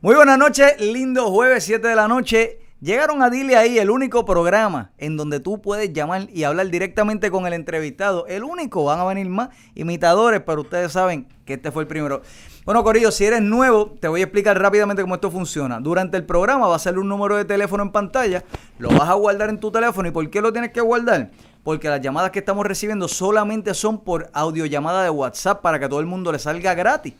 Muy buenas noches, lindo jueves 7 de la noche. Llegaron a Dile ahí, el único programa en donde tú puedes llamar y hablar directamente con el entrevistado. El único, van a venir más imitadores, pero ustedes saben que este fue el primero. Bueno, Corillo, si eres nuevo, te voy a explicar rápidamente cómo esto funciona. Durante el programa va a salir un número de teléfono en pantalla, lo vas a guardar en tu teléfono. ¿Y por qué lo tienes que guardar? Porque las llamadas que estamos recibiendo solamente son por audiollamada de WhatsApp para que todo el mundo le salga gratis.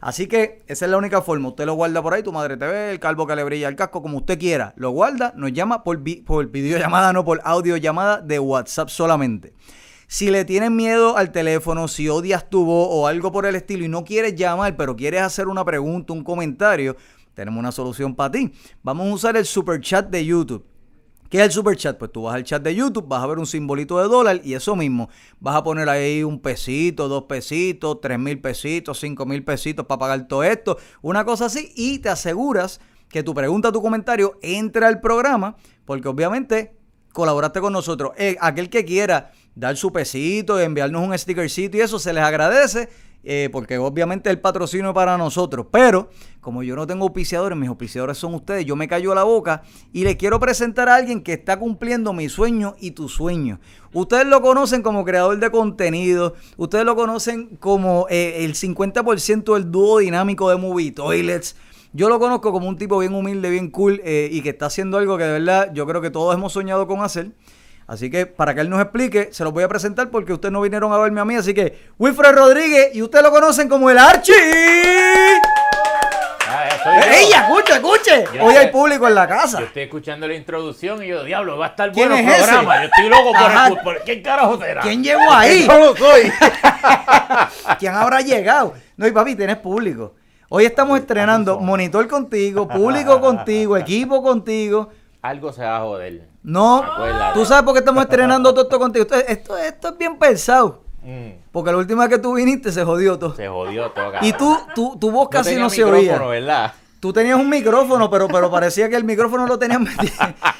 Así que esa es la única forma. Usted lo guarda por ahí, tu madre te ve, el calvo que le brilla el casco, como usted quiera. Lo guarda, nos llama por, por videollamada, no por audiollamada de WhatsApp solamente. Si le tienes miedo al teléfono, si odias tu voz o algo por el estilo y no quieres llamar, pero quieres hacer una pregunta, un comentario, tenemos una solución para ti. Vamos a usar el super chat de YouTube. ¿Qué es el super chat? Pues tú vas al chat de YouTube, vas a ver un simbolito de dólar y eso mismo. Vas a poner ahí un pesito, dos pesitos, tres mil pesitos, cinco mil pesitos para pagar todo esto, una cosa así y te aseguras que tu pregunta, tu comentario entre al programa porque obviamente colaboraste con nosotros. Eh, aquel que quiera dar su pesito, enviarnos un stickercito y eso se les agradece eh, porque obviamente el patrocinio es para nosotros. Pero como yo no tengo auspiciadores, mis auspiciadores son ustedes, yo me callo la boca y les quiero presentar a alguien que está cumpliendo mi sueño y tu sueño. Ustedes lo conocen como creador de contenido, ustedes lo conocen como eh, el 50% del dúo dinámico de Movie Toilets. Yo lo conozco como un tipo bien humilde, bien cool eh, y que está haciendo algo que de verdad yo creo que todos hemos soñado con hacer. Así que para que él nos explique, se los voy a presentar porque ustedes no vinieron a verme a mí. Así que Wilfred Rodríguez y ustedes lo conocen como el Archie. Ah, ¡Ey, escuche, escuche! Hoy hay público en la casa. Yo estoy escuchando la introducción y yo, diablo, va a estar ¿Quién bueno el es ese? programa. Yo estoy loco por, por ¿Quién carajo será? ¿Quién llegó ahí? Yo lo soy. ¿Quién habrá llegado? No, y papi, tienes público. Hoy estamos estrenando monitor contigo, público contigo, equipo contigo. Algo se va a joder. No, Acuérdate. tú sabes por qué estamos estrenando todo esto contigo. Esto, esto, esto es bien pensado. Mm, Porque la última vez que tú viniste se jodió todo. se jodió todo. Y cabrón. tú, tu, voz casi no se oía. ¿verdad? Tú tenías un micrófono, pero, pero parecía que el micrófono lo tenías metido.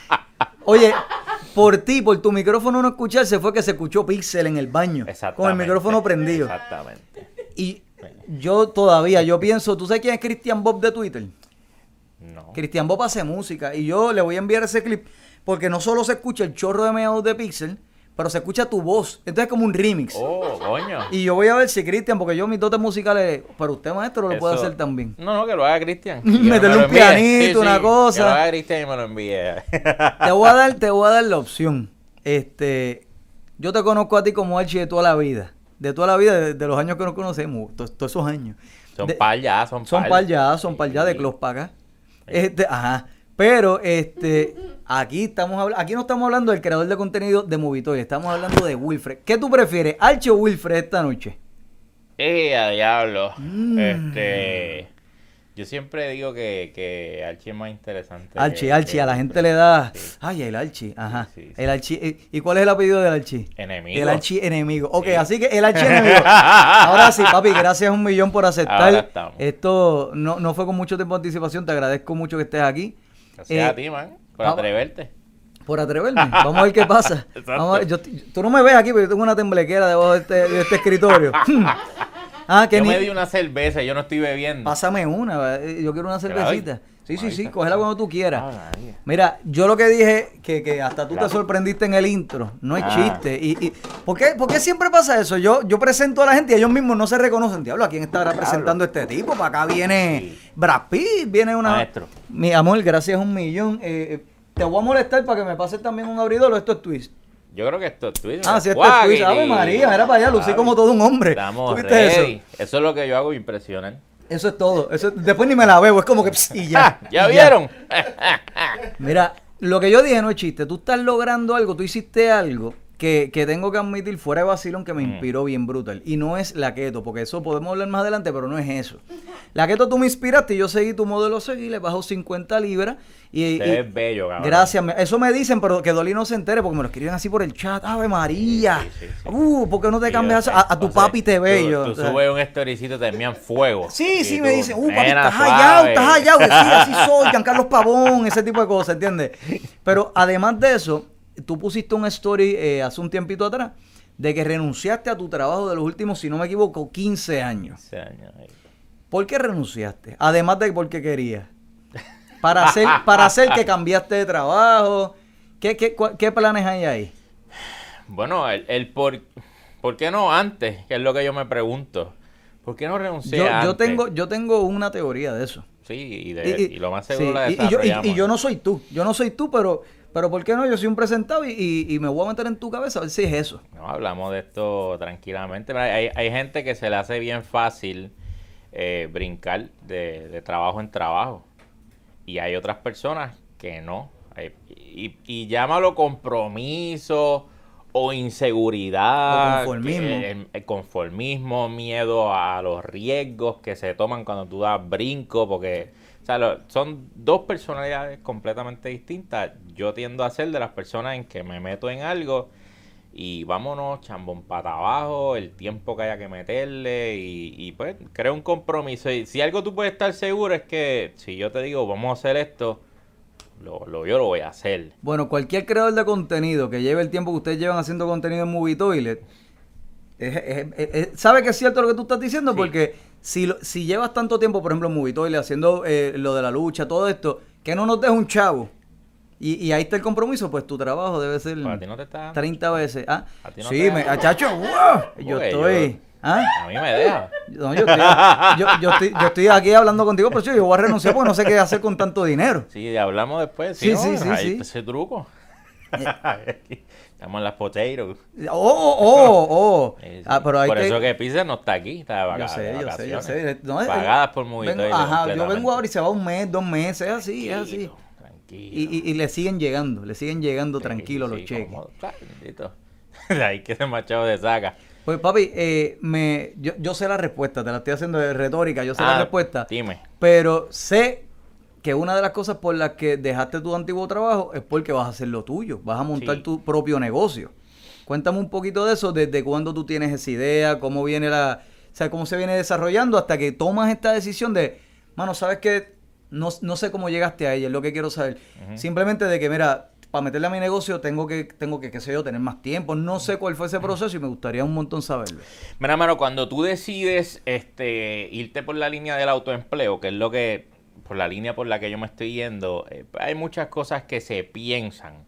Oye, por ti, por tu micrófono no escucharse, fue que se escuchó Pixel en el baño. Con el micrófono prendido. Exactamente. Y yo todavía, yo pienso, ¿tú sabes quién es Christian Bob de Twitter? No. Cristian Bob hace música y yo le voy a enviar ese clip porque no solo se escucha el chorro de meados de Pixel, pero se escucha tu voz. Entonces es como un remix. Oh, coño. Y yo voy a ver si Cristian, porque yo mis dotes musicales, pero usted maestro lo puede Eso- hacer también. No, no, que lo haga Cristian. Meterle me un pianito, una cosa. Que lo haga Cristian y me lo envíe. Te voy a dar, te voy a dar la opción. Este, yo te conozco a ti como Archie de toda la vida. De toda la vida, de, de los años que nos conocemos, to- todos esos años. Son De- par ya, son par. Son par ya, son par ya de. Clos para acá. Este, ajá. Pero este, aquí estamos aquí no estamos hablando del creador de contenido de Movitoy, estamos hablando de Wilfred. ¿Qué tú prefieres, Archie o Wilfred esta noche? ¡Eh, a diablo! Mm. Este. Yo siempre digo que, que Archie es más interesante. Archie, que- Archie, que a la gente le da. Sí. Ay, el Archie, ajá. Sí, sí. El Archie. eh, ¿Y cuál es el apellido del Archie? Enemigo. El Archie enemigo. Ok, Sí. así que el Archie enemigo. Ahora sí, papi, gracias un millón por aceptar. Esto no, no fue con mucho tiempo de anticipación, te agradezco mucho que estés aquí. Gracias Eh, a ti, man, por vamos- atreverte. Por atreverme. Vamos a ver qué pasa. Vamos a ver, yo- tú no me ves aquí, pero yo tengo una temblequera debajo de este, de este escritorio. ah, que Yo ni... me di una cerveza, yo no estoy bebiendo. Pásame una, yo quiero una cervecita. Sí, sí, sí, cógela cuando tú quieras. Ah. Mira, yo lo que dije, que, que hasta tú te Claro. sorprendiste en el intro, no es Ah. chiste. Y, y- ¿por, qué, por qué siempre pasa eso? Yo, yo presento a la gente y ellos mismos no se reconocen. Diablo, ¿a quién estará presentando este tipo? Para acá viene Sí. Brad Pitt, viene una... Maestro. Mi amor, gracias un millón. Eh, eh, te voy a molestar para que me pases también un abridor o esto es twist. Yo creo que esto es Twitter. Ah, sí, esto es twist. Ave María, era para allá, lucí como todo un hombre. Estamos ¿Tú viste eso? es lo que yo hago, impresionar. Eso es todo. Eso, después ni me la bebo, es como que pss, y ya. ¿Ya y vieron? Mira, lo que yo dije no es chiste. Tú estás logrando algo, tú hiciste algo que, que tengo que admitir fuera de vacilón que me Mm. inspiró bien brutal. Y no es la keto, porque eso podemos hablar más adelante, pero no es eso. La keto tú me inspiraste y yo seguí tu modelo seguí, le bajo 50 libras. Y, Te y- ves bello, cabrón. Gracias, eso me dicen, pero que Dolly no se entere porque me lo escriben así por el chat. Ave María. Sí, sí, sí. Uh, ¿por qué no te cambias yo a, tu O sea, papi te bello? Tú, O tú sea, subes un storycito, te envían fuego. Sí, sí, me dicen, uh, papi, "Nena, estás suave". hallado, estás hallado. Sí, así soy, Giancarlos Pavón, ese tipo de cosas, ¿entiendes? Pero además de eso, tú pusiste un story eh, hace un tiempito atrás de que renunciaste a tu trabajo de los últimos, si no me equivoco, 15 años. 15 años. ¿Por qué renunciaste? Además de porque querías. Para hacer, para hacer que cambiaste de trabajo. ¿Qué, qué, qué planes hay ahí? Bueno, el, el por, ¿por qué no antes? Que es lo que yo me pregunto. ¿Por qué no renuncié Yo, yo antes? tengo, yo tengo una teoría de eso. Sí, y, de- y lo más seguro sí, la yo, desarrollamos. y yo no soy tú. Yo no soy tú, pero, pero ¿por qué no? Yo soy un presentado y, y- y me voy a meter en tu cabeza a ver si es eso. No, hablamos de esto tranquilamente. Hay, hay gente que se le hace bien fácil eh, brincar de, de trabajo en trabajo. Y hay otras personas que no. Y, y llámalo compromiso o inseguridad. O conformismo. que- el- el conformismo, miedo a los riesgos que se toman cuando tú das brinco, porque sea, lo- son dos personalidades completamente distintas. Yo tiendo a ser de las personas en que me meto en algo y vámonos, chambón para abajo, el tiempo que haya que meterle y, y, pues creo un compromiso. Y si algo tú puedes estar seguro es que si yo te digo vamos a hacer esto, lo, lo- yo lo voy a hacer. Bueno, cualquier creador de contenido que lleve el tiempo que ustedes llevan haciendo contenido en Movie Toilet, es- es- es- es- sabe que es cierto lo que tú estás diciendo, Sí. porque si, lo- si llevas tanto tiempo, por ejemplo, en Movie Toilet, haciendo eh, lo de la lucha, todo esto, que no nos deja un chavo, y, y ahí está el compromiso, pues tu trabajo debe ser a ti no te está... 30 veces. ¿Ah? A ti no sí, te me, da- ah, chacho, ¡wow! yo estoy... yo- ¿Ah? A mí me deja. No, yo, estoy, yo, yo estoy, yo estoy aquí hablando contigo, pero sí, yo voy a renunciar porque no sé qué hacer con tanto dinero. Sí, hablamos después. Sí, ¿no? sí, sí, Ahí sí. está Ese truco. Estamos en las potatoes. Oh, oh, oh. Sí, sí. Ah, pero hay Por que... eso que Pizza no está aquí, está de Yo sé, yo sé, yo vacaciones. sé. No, es- Pagadas por Toilet Ajá, yo vengo ahora y se va un mes, dos meses, es así, es así. Tranquilo, Tranquilo. Y, y- y le siguen llegando, le siguen llegando sí, los cheques. bendito. De ahí que ese machado de saca. Pues papi, eh, me, yo, yo sé la respuesta, te la estoy haciendo de retórica, yo sé la Ah, respuesta. Dime. Pero sé que una de las cosas por las que dejaste tu antiguo trabajo es porque vas a hacer lo tuyo, vas a montar Sí. tu propio negocio. Cuéntame un poquito de eso, desde cuándo tú tienes esa idea, cómo viene la, o sea, cómo se viene desarrollando hasta que tomas esta decisión de, mano, sabes que no, no sé cómo llegaste a ella, es lo que quiero saber. Simplemente de que, mira, para meterle a mi negocio tengo que, tengo que, qué sé yo, tener más tiempo. No sé cuál fue ese proceso y me gustaría un montón saberlo. Mira, mano, cuando tú decides este, irte por la línea del autoempleo, que es lo que, por la línea por la que yo me estoy yendo, eh, hay muchas cosas que se piensan.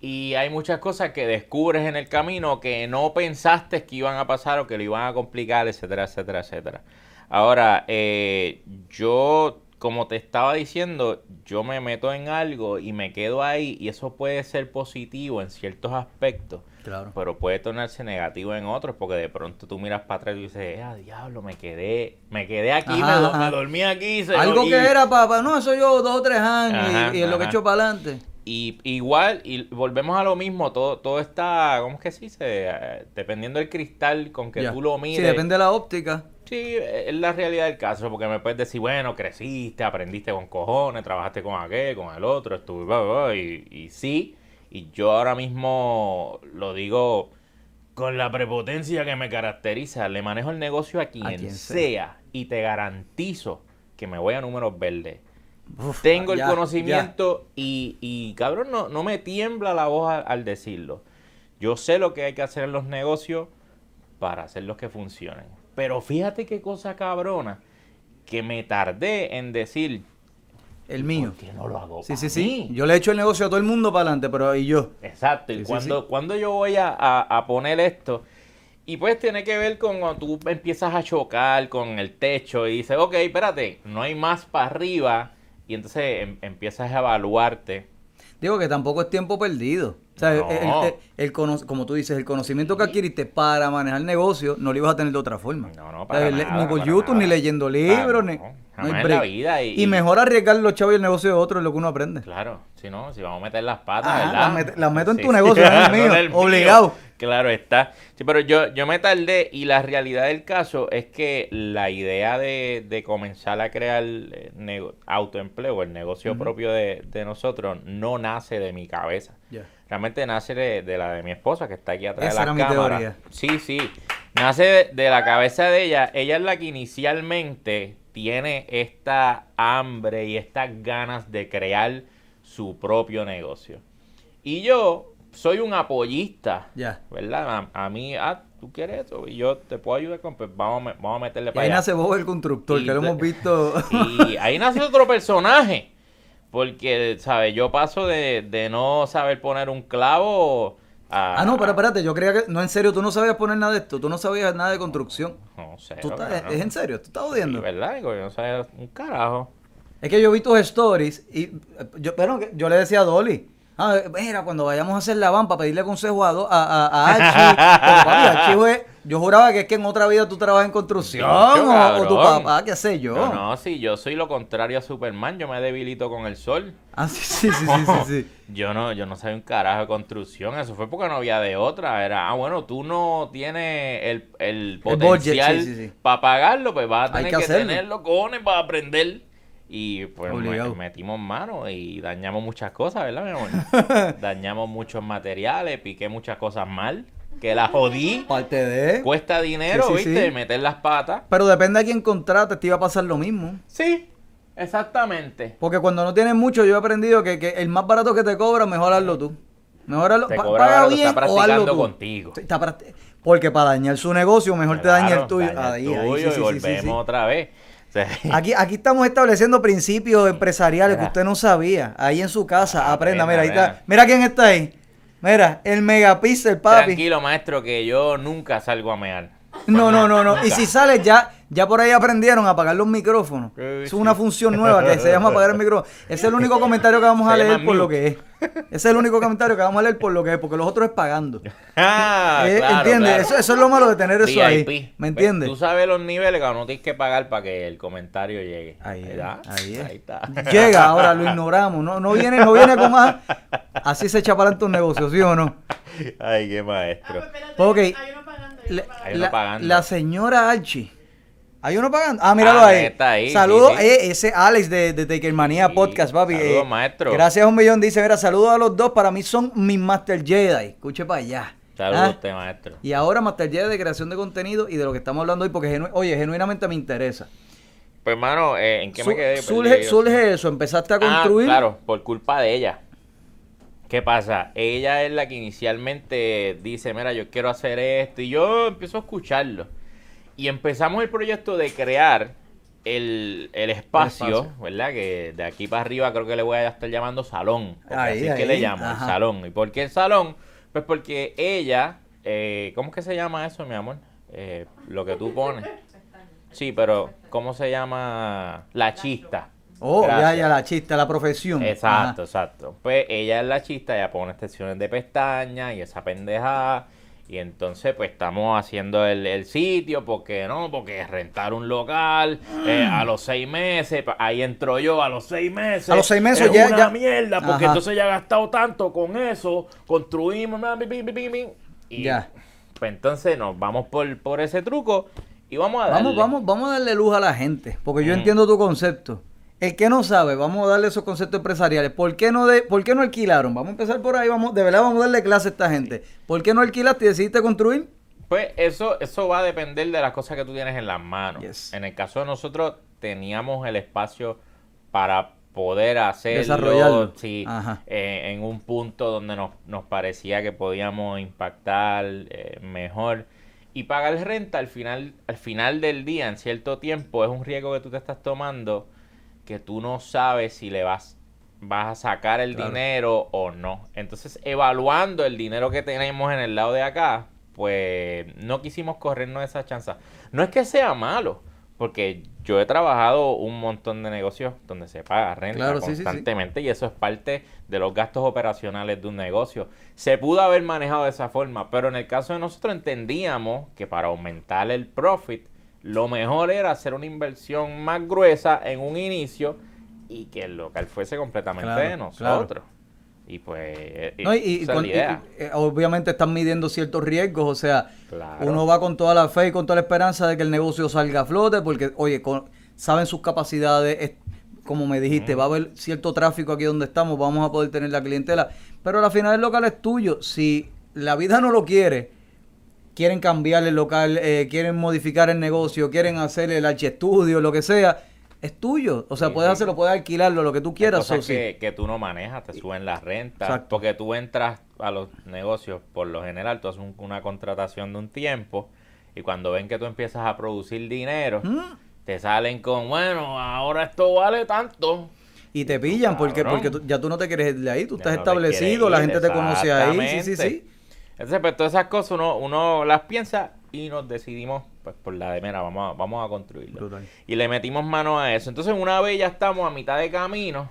Y hay muchas cosas que descubres en el camino que no pensaste que iban a pasar o que lo iban a complicar, etcétera, etcétera, etcétera. Ahora, eh, yo, como te estaba diciendo, yo me meto en algo y me quedo ahí y eso puede ser positivo en ciertos aspectos Claro. pero puede tornarse negativo en otros porque de pronto tú miras para atrás y dices, ah, diablo, me quedé, me quedé aquí, Ajá, me, do- ajá. me dormí aquí. se- Algo y- que era para, no, eso yo dos o tres años y- Ajá, y, es lo que he hecho para adelante. Y igual, y volvemos a lo mismo, todo, todo está, ¿cómo es que se dice? Eh, Dependiendo del cristal con que Ya. tú lo Sí, mires. depende de la óptica. Sí, es la realidad del caso, porque me puedes decir, bueno, creciste, aprendiste con cojones, trabajaste con aquel, con el otro, estuve, y, y sí, y yo ahora mismo lo digo con la prepotencia que me caracteriza, le manejo el negocio a quien, quien sea. sea, y te garantizo que me voy a números verdes. Uf, Tengo el conocimiento y, y, cabrón, no, no me tiembla la voz al, al decirlo. Yo sé lo que hay que hacer en los negocios para hacerlos que funcionen. Pero fíjate qué cosa cabrona, que me tardé en decir. El mío. ¿por qué no lo hago Sí, sí, sí. Yo le he hecho el negocio a todo el mundo para adelante, pero ¿y yo? Exacto, y sí, cuando, sí. cuando yo voy a, a- a poner esto, y pues tiene que ver con cuando tú empiezas a chocar con el techo y dices, ok, espérate, no hay más para arriba, y entonces em- empiezas a evaluarte. Digo que tampoco es tiempo perdido. O sea, No. el- el- el- el como tú dices, el conocimiento que adquiriste para manejar negocio no lo ibas a tener de otra forma. No, no, O para sea, le- nada, Ni por para YouTube, ni leyendo Ah, libros, no, ni... jamás en la vida, y- Y mejor arriesgar los chavos y el negocio de otro es lo que uno aprende. Claro, si no, si vamos a meter las patas, Ajá, ¿verdad? las met- las meto en Sí, tu sí. negocio, no en el mío, el obligado. Claro está. Sí, pero yo, yo me tardé y la realidad del caso es que la idea de, de comenzar a crear eh, autoempleo, el negocio propio de, de nosotros, no nace de mi cabeza. Ya. Realmente nace de, de la de mi esposa, que está aquí atrás Esa de la era mi cámara. teoría. Sí, sí. Nace de, de la cabeza de ella. Ella es la que inicialmente tiene esta hambre y estas ganas de crear su propio negocio. Y yo, soy un apoyista, Ya. ¿verdad? A, a mí, ah, tú quieres eso y yo te puedo ayudar con, pues vamos, vamos a meterle Y para ahí allá. nace Bob el constructor, Y que lo hemos visto. Y ahí nace otro personaje. Porque, ¿sabes? Yo paso de, de no saber poner un clavo a... Ah, no, pero espérate, yo creía que. No, en serio, tú no sabías poner nada de esto, tú no sabías nada de construcción. No sé. Tú estás-. ¿Es en serio? ¿Tú estás Sí, odiando? ¿verdad? Digo, yo no sabía un carajo. Es que yo vi tus stories y eh, yo, pero yo le decía a Dolly, ah, mira, cuando vayamos a hacer la van para pedirle consejo a, Do- a, a, a Archie, papi, Archie fue- yo juraba que es que en otra vida tú trabajas en construcción Bicho, o, o tu papá, qué sé yo. No, no, sí, yo soy lo contrario a Superman, yo me debilito con el sol. Ah, sí, sí, sí, sí, sí, sí. Yo no, yo no sabía un carajo de construcción, eso fue porque no había de otra. Era, ah, bueno, tú no tienes el, el budget, potencial sí, sí, sí. para pagarlo, pues vas a Hay tener que que, hacerlo. tenerlo, cojones, para aprender. Y pues Obligado. metimos mano y dañamos muchas cosas, ¿verdad, mi amor? dañamos muchos materiales, piqué muchas cosas mal, que las jodí. Parte de... Cuesta dinero, Sí, sí, ¿viste? sí. Meter las patas. Pero depende de quién contrate, te iba a pasar lo mismo. Sí, exactamente. Porque cuando no tienes mucho, yo he aprendido que, que el más barato que te cobra, mejor hazlo tú. Mejor hazlo, Te pa- cobra paga barato, bien está practicando tú. contigo. Está practi- porque para dañar su negocio, mejor te daña el tuyo. daña Ahí, ahí, tuyo sí, y volvemos otra vez. Aquí, aquí estamos estableciendo principios empresariales que Mira. usted no sabía. Ahí en su casa, Ah, aprenda. aprenda, Mira, ahí está. mira. Mira quién está ahí. Mira, el megapixel, papi. Tranquilo, maestro, que yo nunca salgo a mear. No, no, no, no. Y si sales ya, ya por ahí aprendieron a apagar los micrófonos. Es una función nueva que se llama apagar el micrófono. Ese es el único comentario que vamos a leer por lo que es. Ese es el único comentario que vamos a leer por lo que es, porque los otros es pagando. Ah, Eh, claro, ¿Entiendes? claro. Eso, eso es lo malo de tener eso ahí. ¿Me Pues, entiendes? Tú sabes los niveles que no tienes que pagar para que el comentario llegue. Ahí ahí es. está. Llega, ahora lo ignoramos. No, no viene, no viene con más. Así se echa para adelante un negocio, ¿sí o no? Ay, qué Ah, maestro. pues espérate, Ok. Hay uno pagando. Hay La, uno pagando. Hay uno la- pagando. la señora Archie. ¿Hay uno pagando? Ah, míralo Ah, ahí. está ahí, Saludos, sí, sí. eh, ese Alex de, de Takermanía Sí, Podcast, papi. saludos, eh, maestro. Gracias a un millón. Dice, mira, saludos a los dos. Para mí son mis Master Jedi. Escuche para allá. Saludos Ah, usted, maestro. Y ahora Master Jedi de creación de contenido y de lo que estamos hablando hoy, porque, genu- oye, genuinamente me interesa. Pues, hermano, eh, ¿en qué me quedé? surge, surge eso, empezaste a construir. Ah, claro, por culpa de ella. ¿Qué pasa? Ella es la que inicialmente dice, mira, yo quiero hacer esto, y yo empiezo a escucharlo. Y empezamos el proyecto de crear el, el espacio, espacio. ¿verdad? Que de aquí para arriba creo que le voy a estar llamando salón. Ahí, así es que le llamo, ajá. el salón. ¿Y por qué el salón? Pues porque ella, eh, ¿cómo es que se llama eso, mi amor? Eh, lo que tú pones. Sí, pero ¿cómo se llama? La chista. Oh, ya, Gracias. ya, la chista, la profesión. Exacto, exacto. Pues ella es la chista, ella pone extensiones de pestañas y esa pendejada. Y entonces, pues estamos haciendo el, el sitio, porque no, porque rentar un local eh, a los seis meses, ahí entro yo a los seis meses. A los seis meses es ya- una ya- mierda, porque Ajá. entonces ya he gastado tanto con eso, construimos, y Ya. pues entonces nos vamos por, por ese truco y vamos a Vamos, darle. vamos, vamos a darle luz a la gente, porque yo Mm. entiendo tu concepto. El que no sabe, vamos a darle esos conceptos empresariales. ¿Por qué no de, por qué no alquilaron? Vamos a empezar por ahí, vamos, de verdad vamos a darle clase a esta gente. ¿Por qué no alquilaste y decidiste construir? Pues eso, eso va a depender de las cosas que tú tienes en las manos. Yes. En el caso de nosotros, teníamos el espacio para poder hacerlo Desarrollarlo. sí, eh, en un punto donde nos, nos parecía que podíamos impactar eh, mejor. Y pagar renta al final, al final del día, en cierto tiempo, es un riesgo que tú te estás tomando que tú no sabes si le vas, vas a sacar el Claro. dinero o no. Entonces, evaluando el dinero que tenemos en el lado de acá, pues no quisimos corrernos esa chance. No es que sea malo, porque yo he trabajado un montón de negocios donde se paga renta Claro, sí, sí, sí. constantemente y eso es parte de los gastos operacionales de un negocio. Se pudo haber manejado de esa forma, pero en el caso de nosotros entendíamos que para aumentar el profit, lo mejor era hacer una inversión más gruesa en un inicio y que el local fuese completamente Claro, de nosotros. Y pues, eh, No, y, con- eh, obviamente están midiendo ciertos riesgos, o sea, Claro. uno va con toda la fe y con toda la esperanza de que el negocio salga a flote, porque, oye, con- saben sus capacidades, es- como me dijiste, va a haber cierto tráfico aquí donde estamos, vamos a poder tener la clientela, pero al final el local es tuyo, si la vida no lo quiere, quieren cambiar el local, eh, quieren modificar el negocio, quieren hacer el archiestudio, lo que sea, es tuyo. O sea, Sí, puedes sí. hacerlo, puedes alquilarlo, lo que tú quieras. Cosas sí. que, que tú no manejas, te suben las rentas. Exacto. Porque tú entras a los negocios, por lo general, tú haces un- una contratación de un tiempo y cuando ven que tú empiezas a producir dinero, Mm. te salen con, bueno, ahora esto vale tanto. Y te pillan porque, porque tú- ya tú no te quieres ir de ahí, tú Ya estás no establecido, la gente te conoce ahí. Sí, sí, sí. Entonces, pues todas esas cosas uno, uno las piensa y nos decidimos, pues por la de mera, vamos a, vamos a construirlo. Brutal. Y le metimos mano a eso. Entonces, una vez ya estamos a mitad de camino,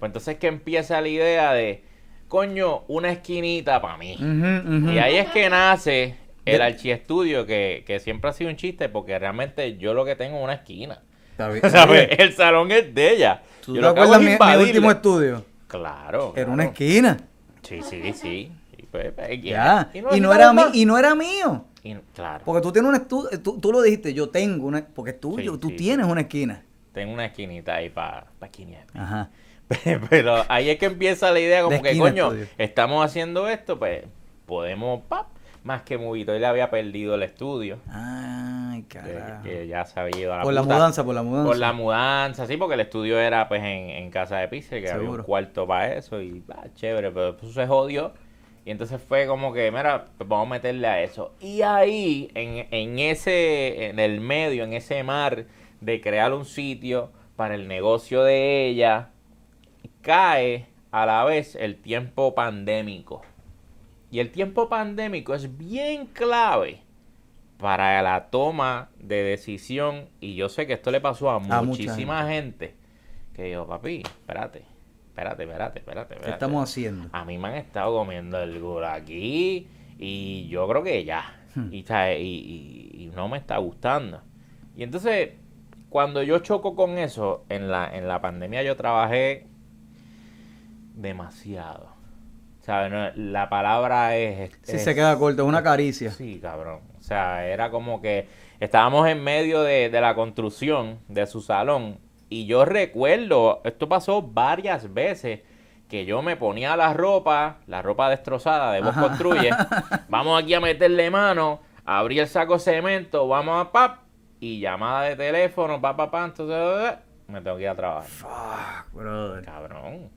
pues entonces que empieza la idea de, coño, una esquinita para mí. Y ahí es que nace el archiestudio, que, que siempre ha sido un chiste, porque realmente yo lo que tengo es una esquina. Está bien. ¿Sabes? El salón es de ella. ¿Tú Yo te lo acuerdas mi, mi último estudio? Claro. Era una esquina. Sí, sí, sí. Y, pues, pues, Ya. y Y no era más. y no era mío. Y- claro. Porque tú tienes un estudio, tú, tú lo dijiste, yo tengo una, porque es tuyo, Sí, tú sí, tienes una esquina. Tengo una esquinita ahí para pa. Ajá. Pero ahí es que empieza la idea como De que, coño, estudio. estamos haciendo esto, pues podemos, pap, más que Movito. Él había perdido el estudio. Ay, carajo. que ya se había ido a la Por la mudanza, por la mudanza. Por la mudanza, sí, porque el estudio era pues en, en casa de Pixel, que había un cuarto para eso y ah, chévere, pero después se jodió. Y entonces fue como que, mira, pues vamos a meterle a eso. Y ahí, en, en ese, en el medio, en ese mar de crear un sitio para el negocio de ella, cae a la vez el tiempo pandémico. Y el tiempo pandémico es bien clave para la toma de decisión. Y yo sé que esto le pasó a, muchísima gente. Que digo, papi, espérate, espérate, espérate, espérate. ¿Qué espérate. estamos haciendo? A mí me han estado comiendo el gol aquí y yo creo que ya. Hmm. Y, y, y- no me está gustando. Y entonces, cuando yo choco con eso, en la, en la pandemia yo trabajé demasiado. ¿Sabes? No, la palabra es... Es- se queda corto, es una caricia. Sí, cabrón. O sea, era como que estábamos en medio de, de la construcción de su salón. Y yo recuerdo, esto pasó varias veces, que yo me ponía la ropa, la ropa destrozada de Vos Ajá. Construye. Vamos aquí a meterle mano, abrí el saco de cemento, vamos a pap, y llamada de teléfono, pa, pa, pa, entonces me tengo que ir a trabajar. Fuck, brother. Cabrón.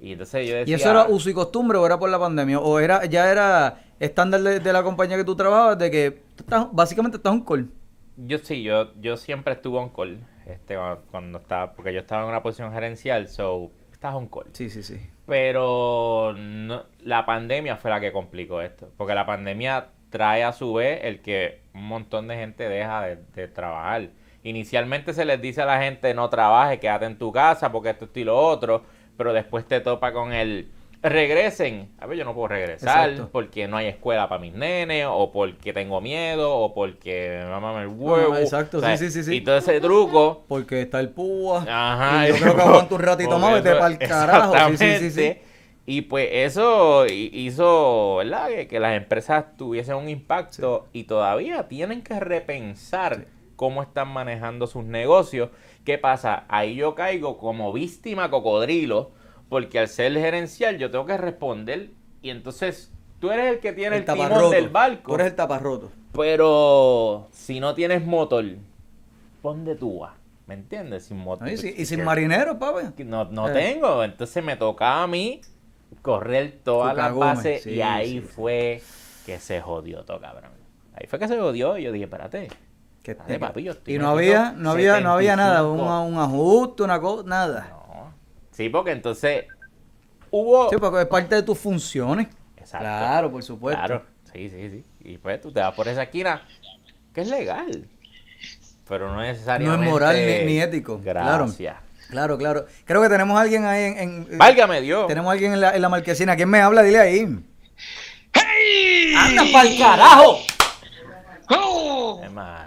Y entonces yo decía... ¿Y eso era uso y costumbre o era por la pandemia? ¿O era ya era estándar de, de la compañía que tú trabajabas de que tú estás- básicamente estás un call? Yo sí, yo, yo siempre estuve on call, este, cuando, cuando estaba, porque yo estaba en una posición gerencial, so, estás on call. Sí, sí, sí. Pero no- la pandemia fue la que complicó esto, porque la pandemia trae a su vez el que un montón de gente deja de, de trabajar. Inicialmente se les dice a la gente no trabaje, quédate en tu casa porque esto, esto y lo otro, pero después te topa con el regresen. A ver, yo no puedo regresar Exacto. porque no hay escuela para mis nenes, o porque tengo miedo, o porque me maman el huevo. Ah, exacto, O sea, sí, sí, sí. Y todo ese truco. Porque está el púa. Ajá. Y yo creo que aguanto un ratito más, vete eso- pa'l carajo. Sí, sí, sí. Y pues eso hi- hizo, ¿verdad? Que, que las empresas tuviesen un impacto y todavía tienen que repensar cómo están manejando sus negocios. ¿Qué pasa? Ahí yo caigo como víctima cocodrilo, porque al ser gerencial yo tengo que responder y entonces tú eres el que tiene el, timón taparroto. del barco. Tú eres el taparroto. Pero si no tienes motor, pon de tú ¿Me entiendes? Sin motor. Ay, sí, Y sin marinero, que No, no Eh. tengo. Entonces me tocaba a mí correr todas las bases sí, y ahí sí. fue que se jodió todo, cabrón. Ahí fue que se jodió y yo dije, espérate. Que- papi, yo estoy y no había, no había, no había nada, un, 75. un ajuste, una cosa, nada. No. Sí, porque entonces hubo... Sí, porque es parte de tus funciones. Exacto. Claro, por supuesto. Claro, sí, sí, sí. Y pues tú te vas por esa esquina, que es legal. Pero no necesariamente... moral ni- ni ético, claro. Gracias. Claro, claro. Creo que tenemos a alguien ahí en. en- Válgame Dios. Tenemos a alguien en la, en la marquesina. ¿Quién me habla? Dile ahí. ¡Hey! ¡Anda pa'l carajo! ¡Oh!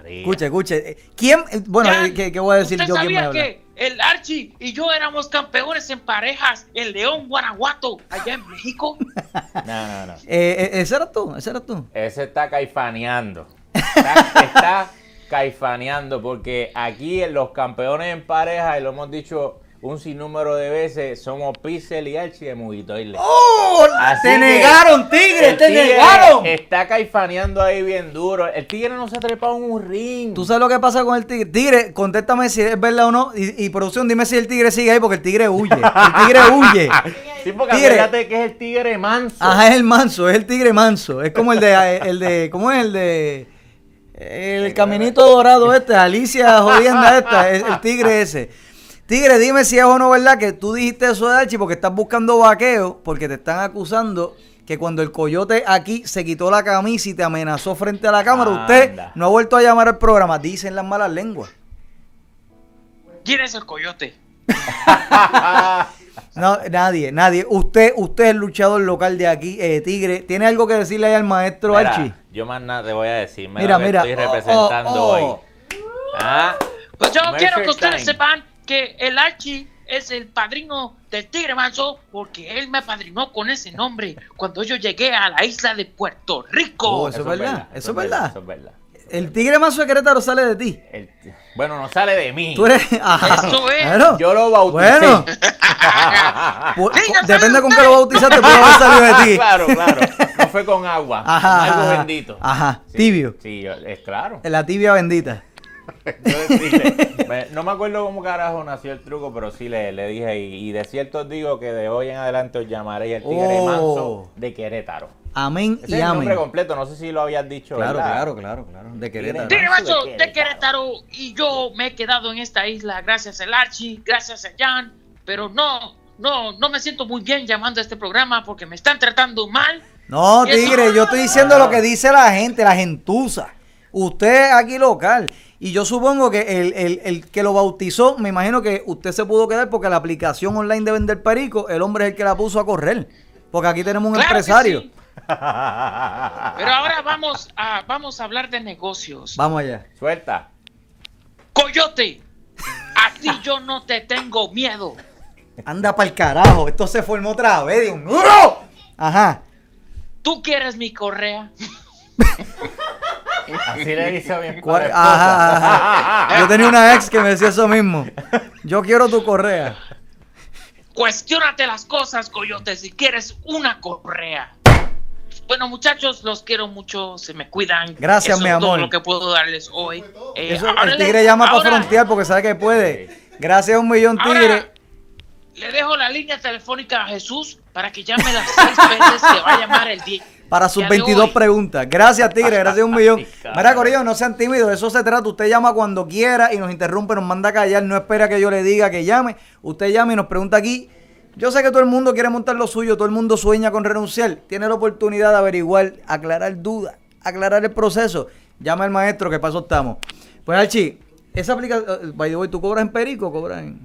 Escuche, escuche. Eh, ¿Quién? eh, Bueno, eh, ¿qué, qué voy a decir ¿Usted yo? ¿Quién me habla? que el Archie y yo éramos campeones en parejas en León, Guanajuato, allá en México? No, no, no. Eh, eh, ese eras tú, ese eras tú. Ese está caifaneando. Está, está caifaneando porque aquí en los campeones en pareja, y lo hemos dicho un sinnúmero de veces somos Pixel y Archie de Toilet. ¡Oh! Así ¡Te negaron, tigre! ¡Te tigre negaron! Está caifaneando ahí bien duro. El tigre no se ha trepado en un ring. ¿Tú sabes lo que pasa con el tigre? Tigre, contéstame si es verdad o no. Y, y producción, dime si el tigre sigue ahí porque el tigre huye. El tigre huye. Sí, porque Tigre. acuérdate que es el tigre manso. Ajá, es el manso, es el tigre manso. Es como el de, el de, ¿cómo es el de? El caminito dorado este, Alicia jodienda esta, es el tigre ese. Tigre, dime si es o no verdad que tú dijiste eso de Archie porque estás buscando vaqueo, porque te están acusando que cuando el coyote aquí se quitó la camisa y te amenazó frente a la cámara, usted no ha vuelto a llamar al programa. Dicen las malas lenguas. ¿Quién es el coyote? No, nadie, nadie. Usted, usted es el luchador local de aquí, eh, Tigre. ¿Tiene algo que decirle ahí al maestro Mira, Archie? Yo más nada te voy a decir. Mira, mira. Estoy Oh, representando oh, oh. hoy. Ah, Pues yo Mercer quiero que ustedes Time. sepan que el Archie es el padrino del Tigre Manso porque él me padrinó con ese nombre cuando yo llegué a la isla de Puerto Rico. Oh, eso es verdad, eso es verdad. Eso es verdad. El Tigre Manso de Querétaro sale de ti. El- bueno, no sale de mí. Tú eres. Ajá. Eso es. Bueno, Yo lo bauticé. Bueno. Sí, depende con qué lo bautizaste, puede haber salido de ti. claro, claro. No fue con agua. Ajá, algo ajá, bendito. ajá, Sí, tibio. Sí, es claro. La tibia bendita. No me acuerdo cómo carajo nació el truco, pero sí le, le dije. Y, y de cierto os digo que de hoy en adelante os llamaré el tigre Oh. manso de Querétaro. Amén Ese y es el nombre completo, no sé si lo habías dicho. Claro, ¿verdad? claro, claro, claro. De Querétaro. Tigre Manso de de Querétaro y yo me he quedado en esta isla gracias al Archie, gracias a Jan, pero no, no, no me siento muy bien llamando a este programa porque me están tratando mal. No, Tigre, yo estoy diciendo lo que dice la gente, la gentuza. Usted aquí local. Y yo supongo que el, el- el que lo bautizó, me imagino que usted se pudo quedar porque la aplicación online de vender perico, el hombre es el que la puso a correr. Porque aquí tenemos un Claro que empresario. sí. Pero ahora vamos a, vamos a hablar de negocios. Vamos allá. Suelta. Coyote, a ti yo no te tengo miedo. Anda para el carajo. Esto se formó otra vez. Dios mío. Ajá. ¿Tú quieres mi correa? Así le dice a mi ¿Cuál- esposa. Ajá, ajá. Yo tenía una ex que me decía eso mismo. Yo quiero tu correa. Cuestiónate las cosas, Coyote, si quieres una correa. Bueno, muchachos, los quiero mucho, se me cuidan. Gracias, Eso mi es todo amor. lo que puedo darles hoy. Eh, Eso, el le- tigre llama para ahora frontear porque sabe que puede. Gracias a un millón Ahora- tigre. Le dejo la línea telefónica a Jesús para que llame las seis veces que va a llamar el día. Para sus de 22 hoy. preguntas. Gracias, Tigre. Gracias un millón. Mira, Corillo, no sean tímidos. Eso se trata. Usted llama cuando quiera y nos interrumpe, nos manda a callar. No espera que yo le diga que llame. Usted llama y nos pregunta aquí. Yo sé que todo el mundo quiere montar lo suyo. Todo el mundo sueña con renunciar. Tiene la oportunidad de averiguar, aclarar dudas, aclarar el proceso. Llama al maestro, que paso estamos. Pues, Archie, esa aplicación. By the way, ¿tú cobras en Perico cobras en.?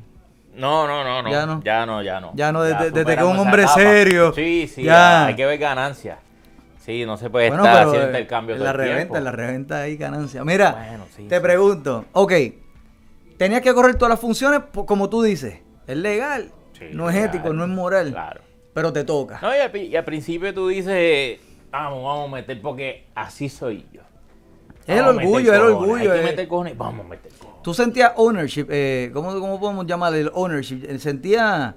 No, no, no, no. Ya no. Ya no, ya no. Ya no, desde- desde que un hombre etapa. serio. Sí, sí, Ya. ya. Hay que ver ganancias. Sí, no se puede Bueno, estar pero haciendo eh, intercambio en todo la el reventa, tiempo. en la reventa hay ganancia. Mira, Bueno, sí, te sí. pregunto, ok, tenías que correr todas las funciones como tú dices, es legal, Sí, no es legal. ético, no es moral, Claro. pero te toca. No, y al, pi- y al principio tú dices, vamos, vamos a meter porque así soy yo. Es el orgullo, es el orgullo, Hay que meter cojones, vamos a meter cojones. Tú sentías ownership, eh, ¿cómo, ¿cómo podemos llamar el ownership? Eh, Sentía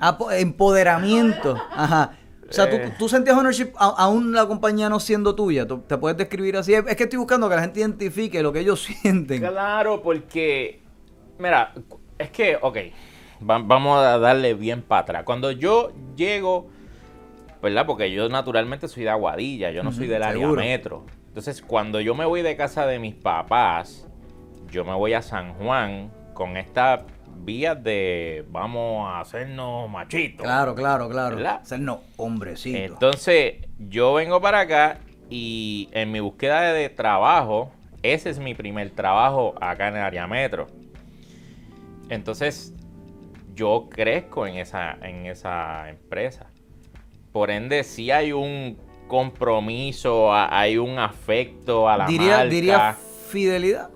apo- empoderamiento, ajá. O sea, tú, Eh. tú sentías ownership a- aún la compañía no siendo tuya. Tú- ¿Te puedes describir así? Es es que estoy buscando que la gente identifique lo que ellos sienten. Claro, porque, mira, es que, ok, va- vamos a darle bien para atrás. Cuando yo llego, ¿verdad? Porque yo naturalmente soy de Aguadilla, yo no soy del área metro. Entonces, cuando yo me voy de casa de mis papás, yo me voy a San Juan con estas vías de vamos a hacernos machitos. Claro, claro, claro. ¿Verdad? Ser no, hombrecito. Entonces, yo vengo para acá y en mi búsqueda de trabajo, ese es mi primer trabajo acá en el área metro. Entonces, yo crezco en esa, en esa empresa. Por ende, sí hay un compromiso, hay un afecto a la diría, marca. diría fidelidad.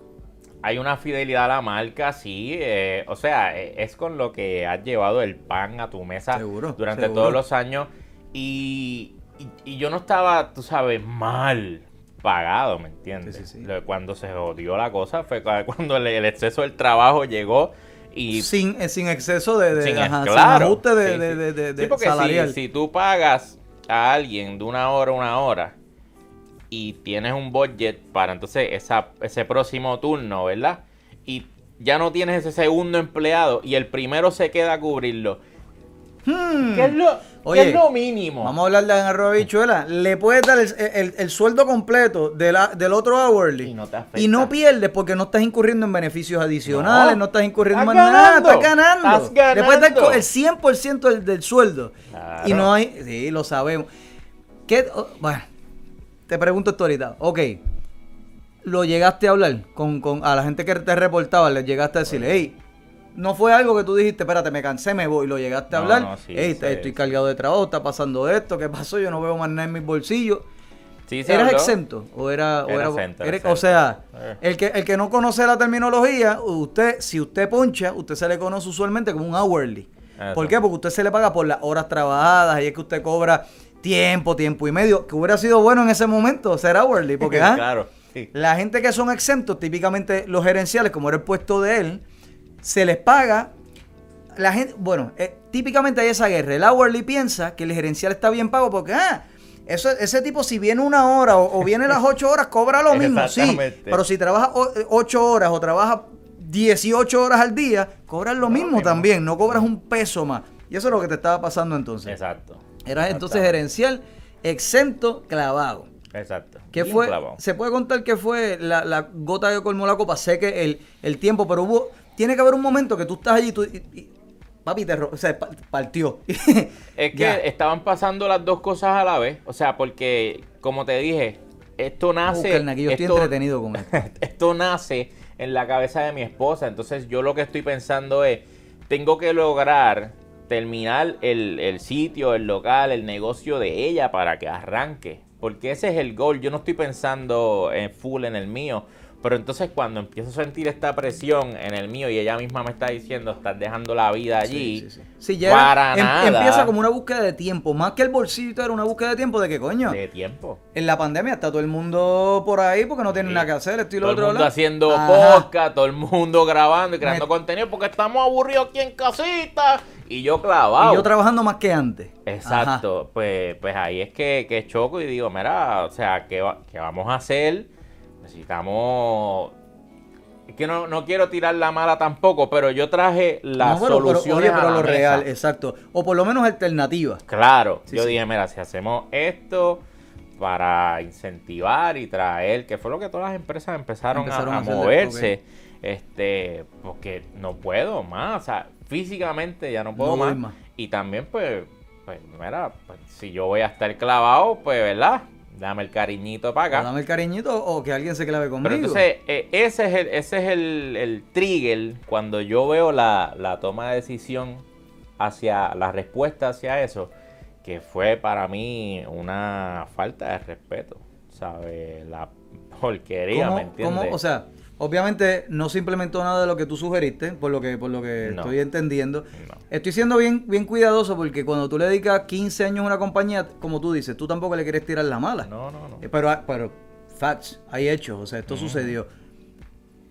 Hay una fidelidad a la marca, sí. eh, o sea, eh, es con lo que has llevado el pan a tu mesa Seguro, durante seguro. todos los años. Y, y- y yo no estaba, tú sabes, mal pagado, ¿me entiendes? Sí, sí, sí. Cuando se jodió la cosa fue cu- cuando el, el exceso del trabajo llegó Y sin, eh, sin exceso de, de sin, ajá, sin claro, ajuste de, de, sí. de, salarial. Si, si tú pagas a alguien de una hora a una hora y tienes un budget para entonces esa, ese próximo turno, ¿verdad? Y ya no tienes ese segundo empleado y el primero se queda a cubrirlo. Hmm. ¿Qué es lo, qué Oye, es lo mínimo? Vamos a hablar de arroba bichuela. Le puedes dar el, el- el sueldo completo de la- del otro hourly. Y no te afecta. Y no pierdes porque no estás incurriendo en beneficios adicionales, no, No. estás incurriendo más nada, ganando. estás ganando. Le puedes dar el 100% del, del sueldo. Claro. Y no hay. Sí, lo sabemos. ¿Qué, oh, bueno, te pregunto esto ahorita. Ok. Lo llegaste a hablar con, con- a la gente que te reportaba, le llegaste a decirle, hey, no fue algo que tú dijiste, espérate, me cansé, me voy. Lo llegaste a No, hablar. no, sí, hey, sí, estoy sí. cargado de trabajo, está pasando esto, ¿qué pasó? Yo no veo más nada en mis bolsillos. ¿Eras habló. exento? ¿O era, o Era exento, era O sea, Eh. el que, el que no conoce la terminología, usted, si usted poncha, usted se le conoce usualmente como un hourly. Eso. ¿Por qué? Porque usted se le paga por las horas trabajadas y es que usted cobra tiempo, tiempo y medio, que hubiera sido bueno en ese momento ser hourly, porque ¿ah? claro. sí. la gente que son exentos, típicamente los gerenciales, como era el puesto de él, se les paga. La gente, bueno, eh, típicamente hay esa guerra. El hourly piensa que el gerencial está bien pago porque, ah, eso, ese tipo si viene una hora o, o viene las ocho horas, cobra lo mismo, sí. Pero si trabaja eh, ocho horas o trabaja 18 horas al día, cobras lo mismo mismo. también, no cobras un peso más. Y eso es lo que te estaba pasando entonces. Exacto. Eras entonces gerencial exento clavado. Exacto. ¿Qué fue? clavado. ¿Se puede contar qué fue la, la gota que colmó la copa? Sé que el, el tiempo, pero hubo. Tiene que haber un momento que tú estás allí y tú. y- y- papi, te ro- o sea, pa- partió. Es que Ya. estaban pasando las dos cosas a la vez. O sea, porque, como te dije, esto nace. Estoy entretenido con esto nace en la cabeza de mi esposa. Entonces, yo lo que estoy pensando es: tengo que lograr terminar el, el sitio, el local, el negocio de ella para que arranque. Porque ese es el goal. Yo no estoy pensando en full en el mío. Pero entonces cuando empiezo a sentir esta presión en el mío y ella misma me está diciendo, estás dejando la vida allí, Sí, sí, sí. Sí, ya para em- nada empieza como una búsqueda de tiempo. Más que el bolsito era una búsqueda de tiempo de que coño. de tiempo. En la pandemia está todo el mundo por ahí porque no tienen Sí. nada que hacer. Esto y lo Todo el otro. mundo haciendo Ajá. podcast, todo el mundo grabando y creando Me- contenido porque estamos aburridos aquí en casita. Y yo clavado. Y yo trabajando más que antes. Exacto, pues, pues ahí es que, que choco y digo, mira, o sea, ¿qué, va- qué vamos a hacer? Necesitamos... Es que no, no quiero tirar la mala tampoco, pero yo traje las No, pero, soluciones oye, pero a la lo mesa. real, exacto. O por lo menos alternativas. Claro, Sí, yo sí. dije, mira, si hacemos esto para incentivar y traer, que fue lo que todas las empresas empezaron, a- Empezaron a a, hacerle, moverse, este, porque no puedo más, o sea, físicamente ya no puedo No más. doy más. Y también, pues, pues, mira, pues, si yo voy a estar clavado, pues, ¿verdad? Dame el cariñito para O acá. dame el cariñito o que alguien se clave conmigo. Pero entonces, eh, ese es el, ese es el, el trigger cuando yo veo la, la toma de decisión hacia la respuesta hacia eso, que fue para mí una falta de respeto, ¿sabes? La porquería, ¿Cómo- ¿me entiendes? cómo? o sea, obviamente no se implementó nada de lo que tú sugeriste, por lo que, por lo que No. estoy entendiendo. No. Estoy siendo bien, bien cuidadoso porque cuando tú le dedicas 15 años a una compañía, como tú dices, tú tampoco le quieres tirar la mala. no, no, no. Eh, Pero, pero, facts, hay hechos, o sea, esto sucedió.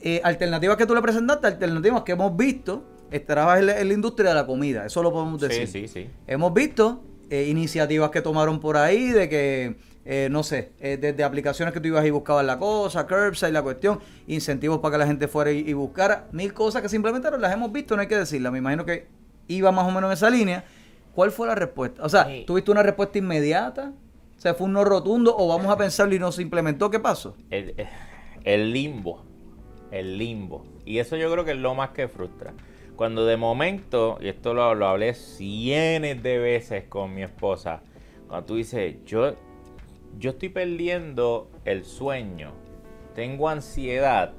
Eh, alternativas que tú le presentaste, alternativas que hemos visto, estarás en la, en la industria de la comida, eso lo podemos decir. Sí, sí, sí. Hemos visto eh, iniciativas que tomaron por ahí de que, eh, no sé, eh, desde aplicaciones que tú ibas y buscabas la cosa, curbside, la cuestión, incentivos para que la gente fuera y, y buscara, mil cosas que se implementaron, las hemos visto, no hay que decirlas. Me imagino que iba más o menos en esa línea. ¿Cuál fue la respuesta? O sea, Sí. ¿tuviste una respuesta inmediata? O sea, ¿fue un no rotundo o vamos a pensarlo y no se implementó? ¿Qué pasó? El, el limbo. El limbo. Y eso yo creo que es lo más que frustra. Cuando de momento, y esto lo, lo hablé cientos de veces con mi esposa, cuando tú dices, yo, yo estoy perdiendo el sueño, tengo ansiedad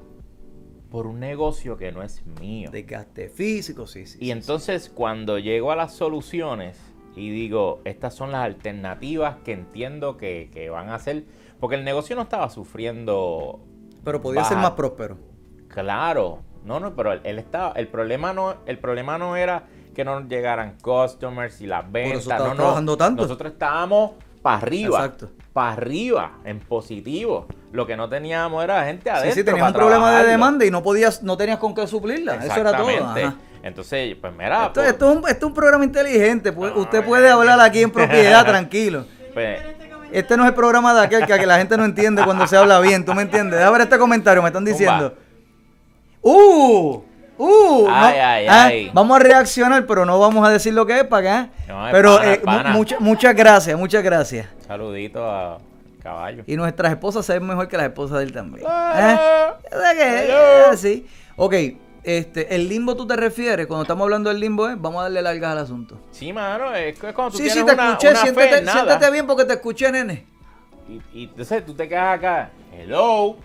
por un negocio que no es mío. Desgaste físico, sí, sí. Y sí, entonces cuando llego a las soluciones y digo, estas son las alternativas que entiendo que, que van a hacer, porque el negocio no estaba sufriendo... Pero podía ser más próspero. Claro, no, no, pero él, estaba, el problema no, el problema no era que no nos llegaran customers y las ventas, no, no, trabajando tanto. nosotros estábamos para arriba, Exacto. para arriba, en positivo. Lo que no teníamos era gente Sí, adentro. sí, tenías un problema de demanda y no podías, no tenías con qué suplirla. Eso era todo. Ajá. Entonces, pues mira. Esto, pues, esto es un, esto es un programa inteligente. pues, No, usted puede hablar aquí en propiedad, tranquilo. pues, Este no es el programa de aquel que, que la gente no entiende cuando se habla bien. ¿Tú me entiendes? Déjame ver este comentario. Me están diciendo. ¡Uh! ¡Uh! Ay, no, ay, ah, ay. Vamos a reaccionar, pero no vamos a decir lo que es para acá. No, pero pana, eh, pana. mucha- muchas gracias, muchas gracias. saludito a caballo. Y nuestras esposas se ven mejor que las esposas de él también. ¿Eh? Eh, sí. Ok, este, el limbo tú te refieres, cuando estamos hablando del limbo, ¿eh? vamos a darle largas al asunto. Sí, mano, es, cuando tú Sí, tienes sí, te una, escuché, una fe siéntate, en nada. siéntate bien porque te escuché, nene. Y, y entonces tú te quedas acá, hello,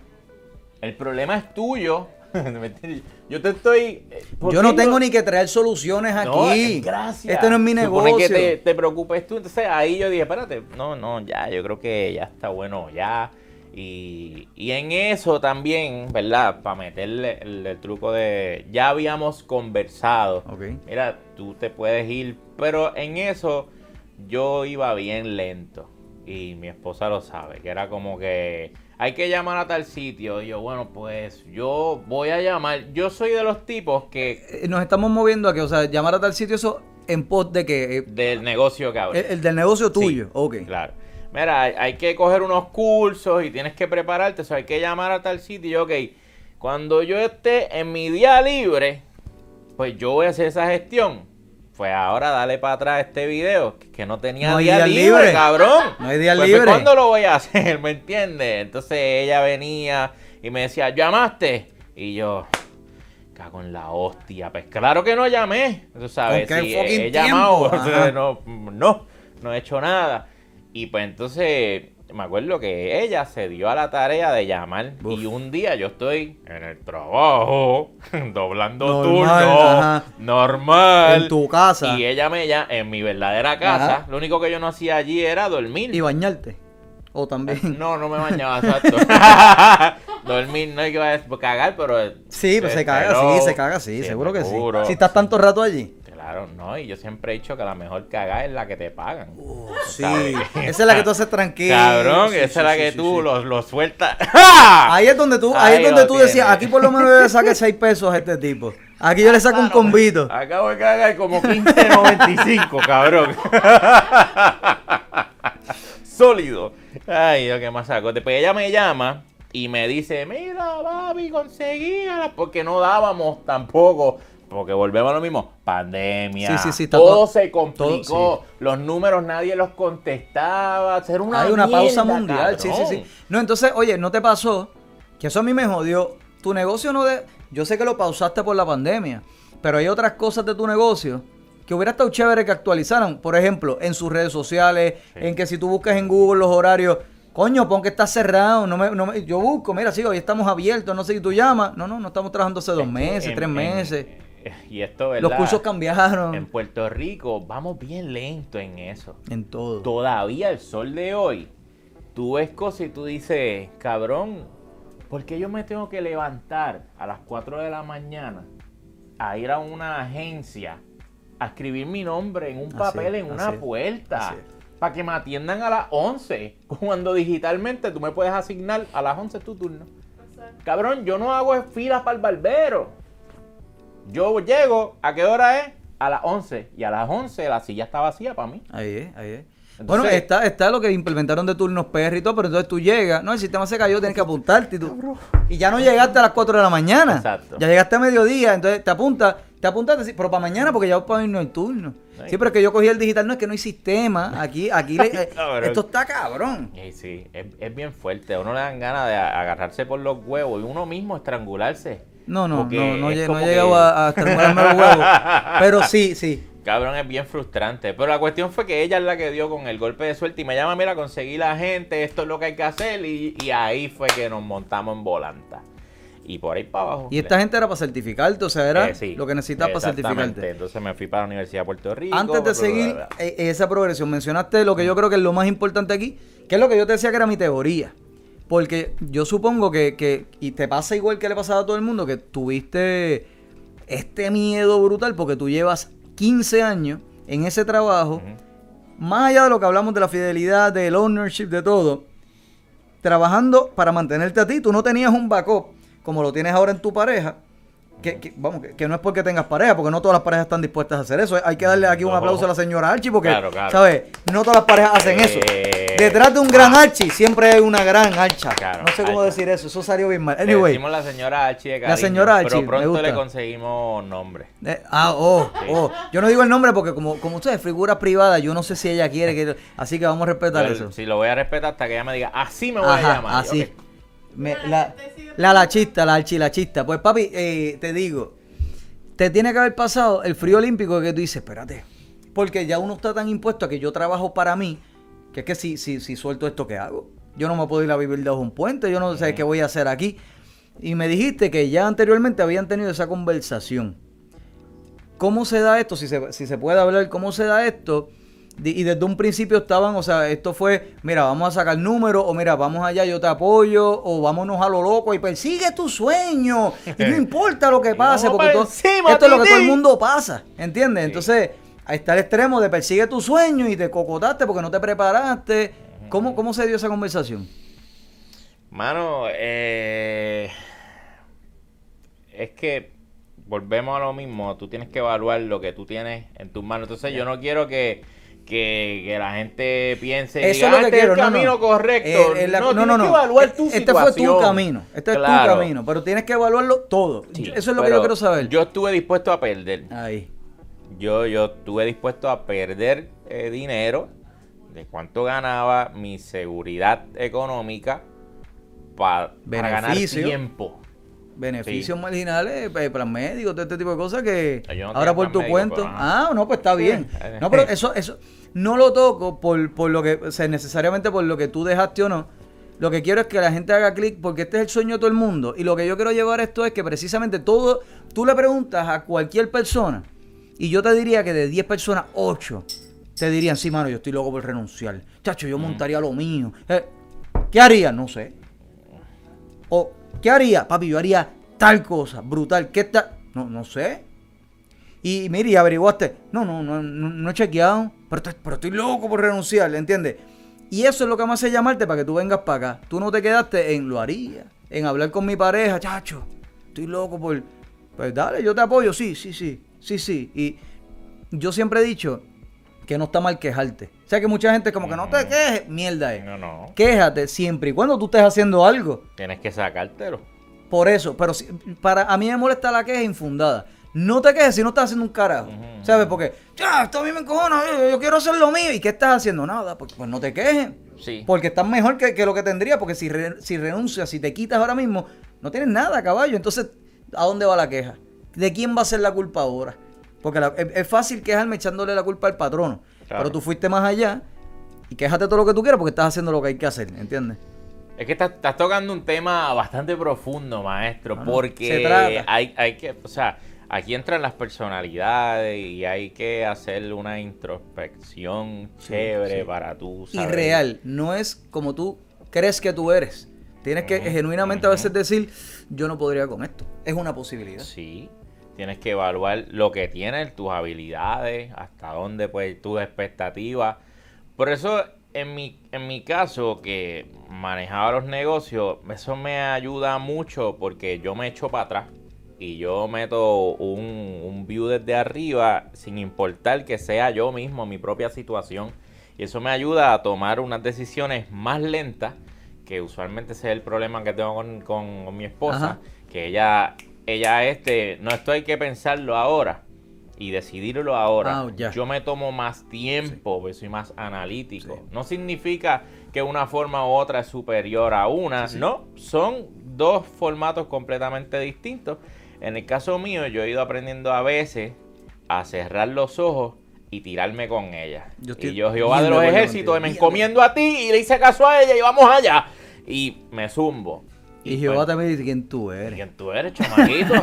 el problema es tuyo. ¿Me entiendes? Yo te estoy... eh, ¿por Yo no tengo ni que traer soluciones No, aquí. eh, gracias. Este no es mi Se negocio. supone que te, te preocupes tú. Entonces ahí yo dije, espérate, no, no, ya, yo creo que ya está bueno, ya. Y, y en eso también, ¿verdad? Para meterle el, el truco de, ya habíamos conversado. Ok. Mira, tú te puedes ir, pero en eso yo iba bien lento. Y mi esposa lo sabe, que era como que hay que llamar a tal sitio. Y yo, bueno, pues yo voy a llamar. Yo soy de los tipos que Eh, Nos estamos moviendo a que, o sea, llamar a tal sitio, eso en pos de que. eh, del negocio que el, el del negocio Sí, tuyo. ok. Claro. Mira, hay, hay que coger unos cursos y tienes que prepararte, o sea, hay que llamar a tal sitio. Y yo, ok, cuando yo esté en mi día libre, pues yo voy a hacer esa gestión. Pues ahora dale para atrás este video, que- no tenía No día, día libre, libre. cabrón. No hay día Pues, libre. ¿Cuándo lo voy a hacer? ¿Me entiendes? Entonces ella venía y me decía, ¿llamaste? Y yo, cago en la hostia. Pues claro que no llamé. Tú sabes, ¿Con qué si fucking he, he llamado, no, no, no he hecho nada. Y pues entonces me acuerdo que ella se dio a la tarea de llamar. Uf. Y un día yo estoy en el trabajo, doblando Normal, turno, ajá. normal. En tu casa. Y ella me llama en mi verdadera casa. Ajá. Lo único que yo no hacía allí era dormir. Y bañarte. O también. No, no me bañaba, exacto. Dormir no hay que cagar, pero. Sí, pues se caga, pero- sí, se caga, sí, seguro que sí. Si estás tanto rato allí. Claro, no, y yo siempre he dicho que la mejor cagada es la que te pagan. Sí, ¿Sabes? esa es la que tú haces tranquilo. Cabrón, Sí, esa sí, es la sí, que sí, tú sí. Los, los sueltas. Ahí es donde tú, ahí es donde lo tú decías, aquí por lo menos le saque 6 pesos a este tipo. Aquí yo le saco un convito. Acabo de cagar como 15.95, cabrón. Sólido. Ay, lo que más saco. Después ella me llama y me dice, mira, papi, conseguíala. Porque no dábamos tampoco. Porque volvemos a lo mismo. Pandemia. Sí, sí, sí, está todo, todo- se complicó. todo, Los números nadie los contestaba. Era una Hay una pausa mundial, sí, sí, sí. No, entonces, oye, ¿no te pasó? Que eso a mí me jodió. Tu negocio no de... Yo sé que lo pausaste por la pandemia, pero hay otras cosas de tu negocio que hubiera estado chévere que actualizaran. Por ejemplo, en sus redes sociales, Sí. en que si tú buscas en Google los horarios, coño, pon que está cerrado. No me, no me- yo busco, mira, sí, hoy estamos abiertos, no sé si tú llamas. No, no, no estamos trabajando hace dos meses, en- tres en- meses. Y esto, ¿verdad? Los cursos cambiaron. En Puerto Rico vamos bien lento en eso. En todo. Todavía el sol de hoy, tú ves cosas y tú dices, cabrón, ¿por qué yo me tengo que levantar a las 4 de la mañana a ir a una agencia a escribir mi nombre en un papel en una puerta? así. Para que me atiendan a las 11, cuando digitalmente tú me puedes asignar a las 11 tu turno. Cabrón, yo no hago filas para el barbero. Yo llego, ¿a qué hora es? A las 11. Y a las 11 la silla está vacía para mí. Ahí es, ahí es. Entonces- bueno, está, está lo que implementaron de turnos PR y todo, pero entonces tú llegas, no, el sistema se cayó, tienes que apuntarte y tú. Y ya no llegaste a las 4 de la mañana. Exacto. Ya llegaste a mediodía, entonces te apuntas, te apuntaste, sí, pero para mañana porque ya voy para irnos el turno. Sí. Sí, pero es que yo cogí el digital, no es que no hay sistema. Aquí, aquí le- eh, esto está cabrón. Y sí, es, es bien fuerte. A uno le dan ganas de agarrarse por los huevos y uno mismo estrangularse. No, no, Porque no, no, he llegado que- a, a los huevos. Pero sí, sí. Cabrón, es bien frustrante. Pero la cuestión fue que ella es la que dio con el golpe de suerte y me llama, mira, conseguí la gente, esto es lo que hay que hacer. Y, y ahí fue que nos montamos en volanta. Y por ahí para abajo. Y esta gente era para certificarte, o sea, era Eh, sí, lo que necesitas para certificarte. Entonces me fui para la Universidad de Puerto Rico. Antes de bla, seguir bla, bla. eh, esa progresión, mencionaste lo que yo creo que es lo más importante aquí, que es lo que yo te decía que era mi teoría. Porque yo supongo que, que- y te pasa igual que le pasaba a todo el mundo, que tuviste este miedo brutal porque tú llevas 15 años en ese trabajo, más allá de lo que hablamos de la fidelidad, del ownership, de todo, trabajando para mantenerte a ti, tú no tenías un backup como lo tienes ahora en tu pareja, que, vamos, que, no es porque tengas pareja, porque no todas las parejas están dispuestas a hacer eso. Hay que darle aquí un aplauso a la señora Archie, porque, ¿sabes? No todas las parejas hacen eso. Eh, Detrás de un gran ah. Archie siempre hay una gran archa. no sé cómo decir eso, eso salió bien mal. Anyway. decimos la señora Archie de La señora Archie. Pero pronto le conseguimos nombre. Eh, ah, oh, oh. Yo no digo el nombre porque, como, como ustedes, figura privada, yo no sé si ella quiere que. Así que vamos a respetar eso. Si lo voy a respetar hasta que ella me diga, así me voy a llamar. Así. La, la lachista, la archilachista. Pues papi, eh, te digo, te tiene que haber pasado el frío olímpico que tú dices, espérate, porque ya uno está tan impuesto a que yo trabajo para mí, que es que si, si, si suelto esto, ¿qué hago? Yo no me puedo ir a vivir debajo de un puente, yo no sé qué voy a hacer aquí. Y me dijiste que ya anteriormente habían tenido esa conversación. ¿Cómo se da esto? Si se, si se puede hablar, ¿cómo se da esto? Y desde un principio estaban, o sea, esto fue, mira, vamos a sacar números, o mira, vamos allá, yo te apoyo, o vámonos a lo loco y persigue tu sueño. Y no importa lo que pase, porque esto es lo que todo el mundo pasa, ¿entiendes? Entonces, ahí está el extremo de persigue tu sueño y te cocotaste porque no te preparaste. ¿Cómo, cómo se dio esa conversación? Mano, eh, es que volvemos a lo mismo, tú tienes que evaluar lo que tú tienes en tus manos. Entonces, yo no quiero que que, la gente piense Eso es lo que este quiero, el camino correcto. Eh, no, no, no, no, evaluar tu este fue tu camino. Este es tu camino. Pero tienes que evaluarlo todo. Eso es lo que yo quiero saber. Yo estuve dispuesto a perder. Ahí. Yo, yo estuve dispuesto a perder eh, dinero de cuánto ganaba mi seguridad económica para ganar tiempo beneficios marginales, eh, plan médico, todo este tipo de cosas que ahora por tu cuento. ah, no, pues está bien. No, pero eso, eso no lo toco por, por lo que, o sea, necesariamente por lo que tú dejaste o no. Lo que quiero es que la gente haga clic porque este es el sueño de todo el mundo. Y lo que yo quiero llevar esto es que precisamente todo, tú le preguntas a cualquier persona, y yo te diría que de 10 personas, 8 te dirían, sí, mano, yo estoy loco por renunciar. Chacho, yo montaría lo mío. Eh, ¿Qué haría? No sé. O, ¿qué haría? Papi, yo haría tal cosa, brutal. ¿Qué tal? No, no sé. Y mire, y averiguaste. No, no, no, no, he chequeado. Pero, pero estoy loco por renunciar, ¿entiendes? Y eso es lo que me hace llamarte para que tú vengas para acá. Tú no te quedaste en lo haría, en hablar con mi pareja, chacho. Estoy loco por. Pues dale, yo te apoyo, sí, sí, sí, sí, sí. Y yo siempre he dicho que no está mal quejarte. O sea que mucha gente como que no te quejes, mierda es. No, no. Quéjate siempre y cuando tú estés haciendo algo. Tienes que sacártelo. Por eso, pero si, para a mí me molesta la queja infundada. No te quejes si no estás haciendo un carajo. ¿Sabes? Porque, ya, esto a mí me encojona, yo, quiero hacer lo mío. ¿Y qué estás haciendo? Nada, pues, pues no te quejes. Sí. Porque estás mejor que, lo que tendría. Porque si, si renuncias, si te quitas ahora mismo, no tienes nada, caballo. Entonces, ¿a dónde va la queja? ¿De quién va a ser la culpa ahora? Porque es, fácil quejarme echándole la culpa al patrono. Pero tú fuiste más allá y quéjate todo lo que tú quieras porque estás haciendo lo que hay que hacer, ¿entiendes? Es que estás, tocando un tema bastante profundo, maestro, ah, porque hay, hay que, o sea, aquí entran las personalidades y hay que hacer una introspección chévere para tú. Y real, no es como tú crees que tú eres. Tienes que genuinamente a veces decir, yo no podría con esto. Es una posibilidad. Sí. Tienes que evaluar lo que tienes, tus habilidades, hasta dónde pues tus expectativas. Por eso en mi, en mi caso, que manejaba los negocios, eso me ayuda mucho porque yo me echo para atrás y yo meto un, un view desde arriba sin importar que sea yo mismo mi propia situación. Y eso me ayuda a tomar unas decisiones más lentas, que usualmente ese es el problema que tengo con, mi esposa, que ella, ella este, no esto hay que pensarlo ahora y decidirlo ahora. Ah, yo me tomo más tiempo, porque soy más analítico. No significa que una forma u otra es superior a una, no, son dos formatos completamente distintos en el caso mío, yo he ido aprendiendo a veces a cerrar los ojos y tirarme con ella. y yo, Jehová de los ejércitos, me encomiendo a ti y le hice caso a ella y vamos allá. Y me zumbo. Y, Jehová también dice quién tú eres. ¿Quién tú eres, chamaquito?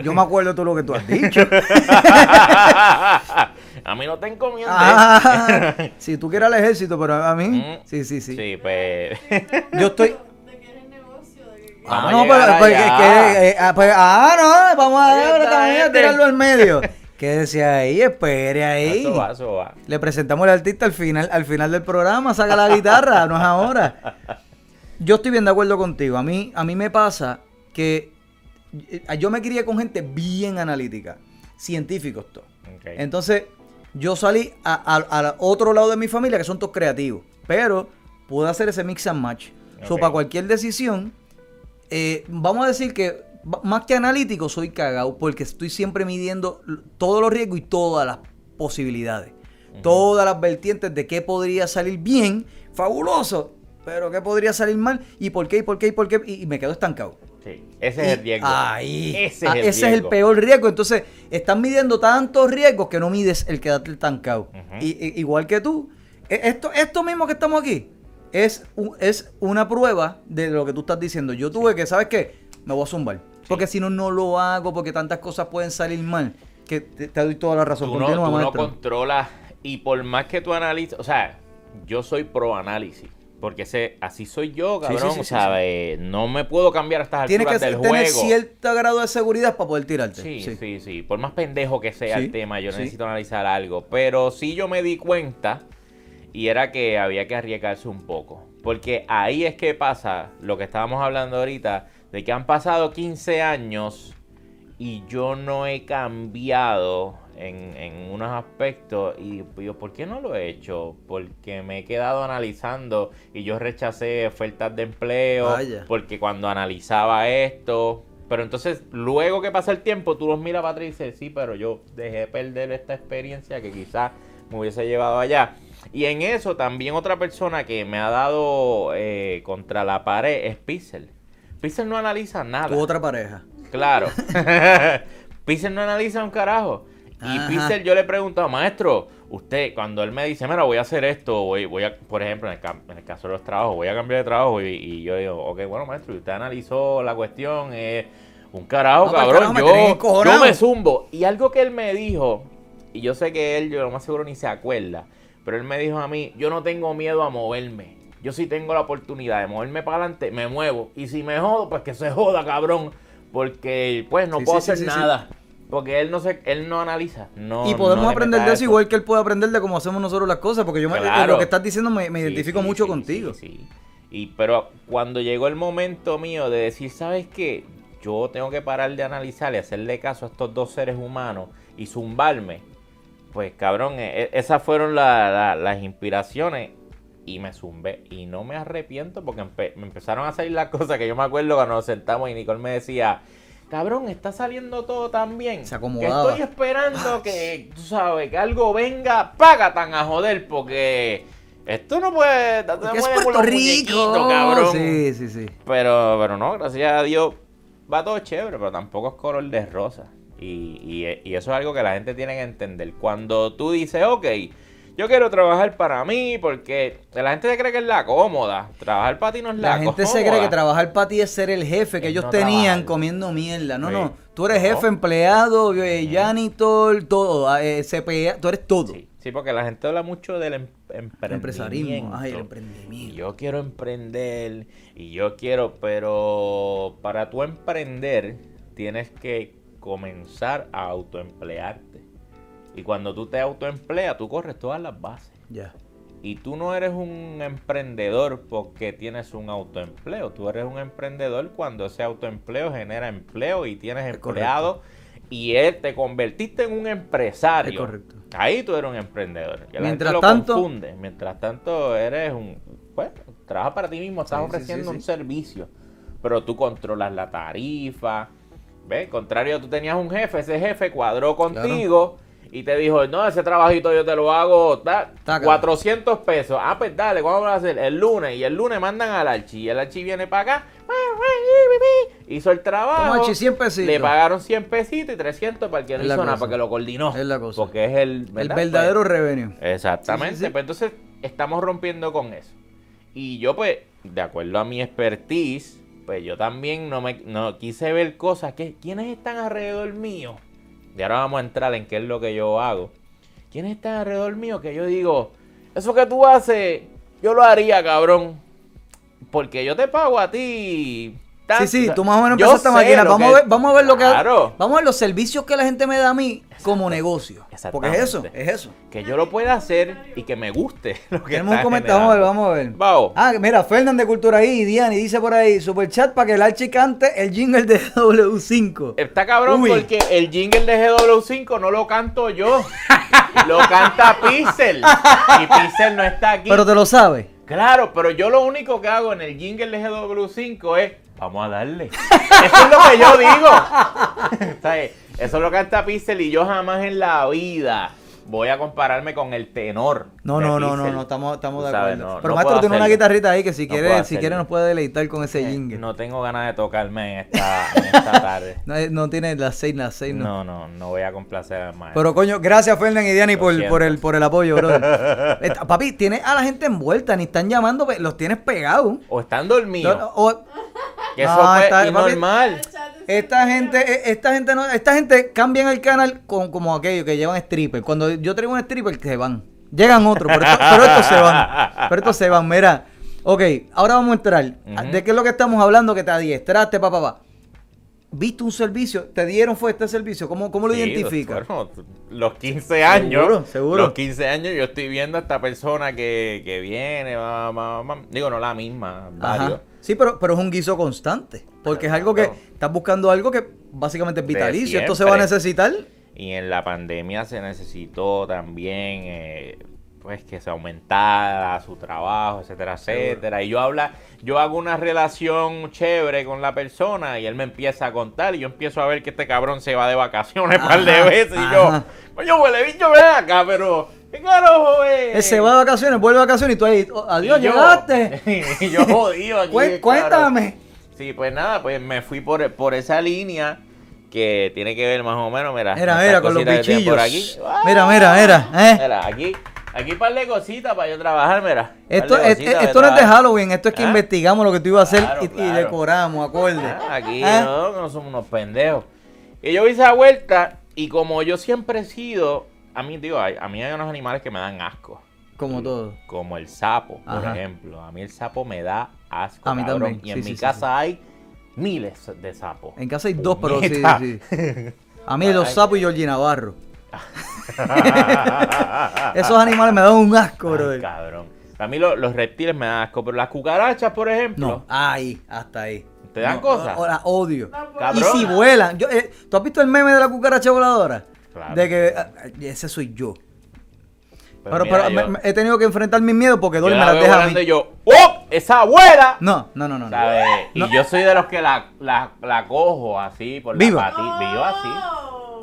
yo me acuerdo de todo lo que tú has dicho. a mí no te encomiendo. Ah, si tú quieres al ejército, pero a mí. Mm. Sí, sí, sí. Sí, pues. yo estoy. Ah, no, pero, pues, eh, ah, pues, ah, no, vamos a, ver, también a tirarlo al medio. Quédese ahí, espere ahí. Eso va, eso va. Le presentamos al artista al final, al final del programa, saca la guitarra, no es ahora. Yo estoy bien de acuerdo contigo. A mí, a mí me pasa que eh, yo me crié con gente bien analítica, científicos todos. Ok. Entonces, yo salí al otro lado de mi familia, que son todos creativos. Pero pude hacer ese mix and match. So, Ok. para cualquier decisión, eh, vamos a decir que más que analítico, soy cagado porque estoy siempre midiendo todos los riesgos y todas las posibilidades. Todas las vertientes de qué podría salir bien, fabuloso, pero qué podría salir mal y por qué, y por qué, y por qué, y, y me quedo estancado. Sí, ese es el riesgo. Ahí. Ese Ah, es el ese es el riesgo. peor riesgo. Entonces, estás midiendo tantos riesgos que no mides el quedarte estancado. Ujú. y, y- igual que tú. E- Esto, esto mismo que estamos aquí es, un- es una prueba de lo que tú estás diciendo. Yo tuve que, ¿sabes qué? Me voy a zumbar. Porque si no, no lo hago, porque tantas cosas pueden salir mal. Que te, te doy toda la razón. Tú no, tú no controlas y por más que tú analices, o sea, yo soy pro análisis. Porque ese, así soy yo, sí, cabrón. sí, sí, eh, no me puedo cambiar a estas Tienes que alturas del tener juego. cierto grado de seguridad para poder tirarte. Sí, sí, sí, Por más pendejo que sea el tema, yo necesito analizar algo. Pero sí yo me di cuenta y era que había que arriesgarse un poco. Porque ahí es que pasa lo que estábamos hablando ahorita, de que han pasado 15 años y yo no he cambiado en, en unos aspectos. Y yo, ¿por qué no lo he hecho? Porque me he quedado analizando y yo rechacé ofertas de empleo. Vaya. Porque cuando analizaba esto. Pero entonces, luego que pasa el tiempo, tú los miras para atrás y dices, sí, pero yo dejé perder esta experiencia que quizás me hubiese llevado allá. Y en eso también otra persona que me ha dado eh, contra la pared es Pixel. Pixel no analiza nada. Tu otra pareja. Claro. Pixel no analiza un carajo. Y. Pixel yo le he preguntado, maestro, usted, cuando él me dice, mira, voy a hacer esto, voy, voy a, por ejemplo, en el, en el caso de los trabajos, voy a cambiar de trabajo, y, y yo digo, ok, bueno, maestro, y usted analizó la cuestión, eh, un carajo, No, pues, cabrón, carajo, me yo, encojonado. yo me zumbo. Y algo que él me dijo, y yo sé que él, yo lo más seguro ni se acuerda, pero él me dijo a mí, yo no tengo miedo a moverme. Yo sí tengo la oportunidad de moverme para adelante, me muevo. Y si me jodo, pues que se joda, cabrón. Porque pues no Sí, puedo sí, hacer sí. nada. Porque él no se, él no analiza. No, y podemos no aprender de eso igual que él puede aprender de cómo hacemos nosotros las cosas. Porque yo me, Claro. lo que estás diciendo me, me Sí, identifico sí, mucho sí, contigo. sí. Y pero cuando llegó el momento mío de decir, ¿sabes qué? Yo tengo que parar de analizar y hacerle caso a estos dos seres humanos y zumbarme. Pues cabrón, e- e- esas fueron la- la- las inspiraciones y me zumbé. Y no me arrepiento porque empe- me empezaron a salir las cosas que yo me acuerdo cuando nos sentamos y Nicole me decía, cabrón, está saliendo todo tan bien. Se que acomodaba. estoy esperando que, tú sabes, que algo venga, paga tan a joder porque... Esto no puede... no Porque es Puerto Rico. cabrón. Sí, sí, sí. Pero, pero no, gracias a Dios va todo chévere, pero tampoco es color de rosa. Y, y- y eso es algo que la gente tiene que entender. Cuando tú dices, ok, yo quiero trabajar para mí, porque la gente se cree que es la cómoda. Trabajar para ti no es la, La gente se cree que trabajar para ti es ser el jefe que Es ellos no tenían trabajar. comiendo mierda. No, Sí. no. Tú eres No. jefe, empleado, eh, janitor, todo. ah, eh, CPA, tú eres todo. Sí, sí, porque la gente habla mucho del em- emprendimiento. Empresarismo. Ay, el Y emprendimiento. yo quiero emprender y yo quiero, pero para tú emprender tienes que comenzar a autoemplearte. Y cuando tú te autoempleas, tú corres todas las bases. Ya. Y tú no eres un emprendedor porque tienes un autoempleo. Tú eres un emprendedor cuando ese autoempleo genera empleo y tienes Es empleado y él te convertiste en un empresario. Es correcto. Ahí tú eres un emprendedor. Que la Mientras lo tanto- confunde. Mientras tanto eres un... Pues, trabajas para ti mismo, estás Sí, ofreciendo sí, un servicio. Pero tú controlas la tarifa. ¿Ves? Contrario, tú tenías un jefe, ese jefe cuadró contigo y te dijo, no, ese trabajito yo te lo hago, ta, Taca. 400 pesos. Ah, pues dale, ¿cuándo lo vas a hacer? El lunes. Y el lunes mandan al archi. Y el archi viene para acá. Hizo el trabajo. Archi, 100 pesitos. Le pagaron 100 pesitos y 300 para el que no hizo nada, para que lo coordinó. Es la cosa. Porque es el, El ¿verdad? verdadero Pues, revenue. Exactamente. Sí, sí, sí. Pues entonces estamos rompiendo con eso. Y yo, pues, de acuerdo a mi expertise, pues yo también no me no quise ver cosas que. ¿Quiénes están alrededor mío? Y ahora vamos a entrar en qué es lo que yo hago. ¿Quiénes están alrededor mío? Que yo digo, eso que tú haces, yo lo haría, cabrón. Porque yo te pago a ti Sí, sí, tú más o menos empezaste esta sé máquina. lo Vamos, a ver, vamos a ver lo que Claro. vamos a ver los servicios que la gente me da a mí como negocio. Porque es eso, es eso. Que yo lo pueda hacer y que me guste lo que Tenemos un comentario, vamos a ver, vamos a ver. Vamos. Ah, mira, Fernán de Cultura ahí, Diani dice por ahí, super chat para que el Archie cante el jingle de W5. Está cabrón Uy. porque el jingle de GW5 no lo canto yo. lo canta Pixel. Y Pixel no está aquí. Pero te lo sabes. Claro, pero yo lo único que hago en el jingle de GW5 es, vamos a darle. Eso es lo que yo digo. ¿Sabes? Eso lo canta Pixel y yo jamás en la vida voy a compararme con el tenor. No, no, no, no, no, estamos, estamos de acuerdo. no- Pero no maestro tiene una guitarrita ahí que si No quiere, si quiere nos puede deleitar con ese Eh, jingle. No tengo ganas de tocarme en esta, en esta tarde. No, eh, no tiene las seis, las seis, no. No, no, no voy a complacer al maestro. Pero coño, gracias Fernán y Diani por, por, el, por el apoyo. Esta- papi, tienes a la gente envuelta, ni están llamando, los tienes pegados. O están dormidos. O- que eso No, fue está- normal. esta gente, eh, esta gente no, esta gente cambian el canal con, como aquellos que llevan stripper. Cuando yo traigo un stripper, se van. Llegan otros, pero, esto- pero estos se van. Pero estos se van, mira. Ok, ahora vamos a entrar. ¿De qué es lo que estamos hablando? Que te adiestraste, papá, papá. ¿Viste un servicio? ¿Te dieron fue este servicio? ¿Cómo, cómo lo Sí, identificas? bueno, los 15 años. Seguro, seguro. Los 15 años yo estoy viendo a esta persona que, que viene, va, va, va. digo, no la misma, varios. Ajá. Sí, pero, pero es un guiso constante. Porque es algo que estás buscando algo que básicamente es vitalicio. Esto se va a necesitar. Y en la pandemia se necesitó también, eh, pues, que se aumentara su trabajo, etcétera, etcétera. Y yo habla, yo hago una relación chévere con la persona y él me empieza a contar y yo empiezo a ver que este cabrón se va de vacaciones un par de veces y yo, coño, huele bicho, ven acá, pero, ¿qué carajo es? Se va de vacaciones, vuelve de vacaciones y tú ahí, oh, adiós, Y yo- llegaste. y yo jodido aquí. Cué-. Cuéntame. Sí, pues nada, pues me fui por, por esa línea que tiene que ver más o menos, mira. Mira, mira, con los bichillos. Por aquí. Mira, mira, mira. ¿eh? Mira, aquí, aquí un par de cositas para yo trabajar, mira. Esto, es- esto no es de. Halloween, esto es que ¿Ah? investigamos lo que tú ibas a hacer Claro, y, y claro. decoramos, acorde. Ah, aquí ¿Ah? no, no somos unos pendejos. Y yo hice la vuelta y como yo siempre he sido, a mí, digo, a mí hay unos animales que me dan asco. Como todo. Como el sapo, por ejemplo. A mí el sapo me da asco. A mí cabrón. también, Y en sí, mi sí, casa hay miles de sapos. En casa hay dos, pero sí, sí. A mí los sapos y Georgie Navarro. Esos animales me dan un asco, Ay, brother. cabrón. A mí lo- los reptiles me dan asco, pero las cucarachas, por ejemplo. No, ahí, hasta ahí. ¿Te dan No, cosas? o- la odio. Cabrón. Y si vuelan. Yo, eh, ¿Tú has visto el meme de la cucaracha voladora? Claro. De que ah, ese soy yo. Pero mira, pero yo- me- me- he tenido que enfrentar mis miedos porque Dolly me la las deja a mí. yo, ¡Oh! ¡Esa abuela! No, no, no, no. no. ¿Sabes? No. Y yo soy de los que la, la, la cojo así por Viva. la patita. Vivo así.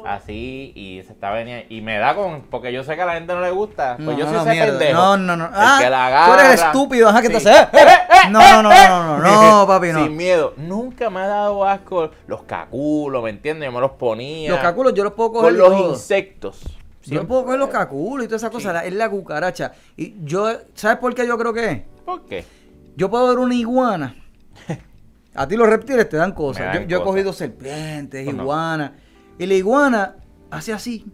Así y se está veniendo. Y me da con. Porque yo sé que a la gente no le gusta. Pues No, yo soy no, ese mierda. pendejo. No, no, no. El Ah, que la tú agarra. eres el estúpido, ajá, que te hace. eh, eh. No, no, no, no, no, papi, no. Sin miedo. Nunca me ha dado asco los caculos, ¿me entiendes? Yo me los ponía. Los caculos yo los puedo coger. Con los todo. insectos. Yo Siempre. puedo coger los caculos y todas esas cosas. la- Es la cucaracha. Y yo, ¿sabes por qué yo creo que es? ¿Por qué? Yo puedo ver una iguana. A ti los reptiles te dan cosas. dan yo, yo he cogido serpientes, Pues no. Y la iguana hace así.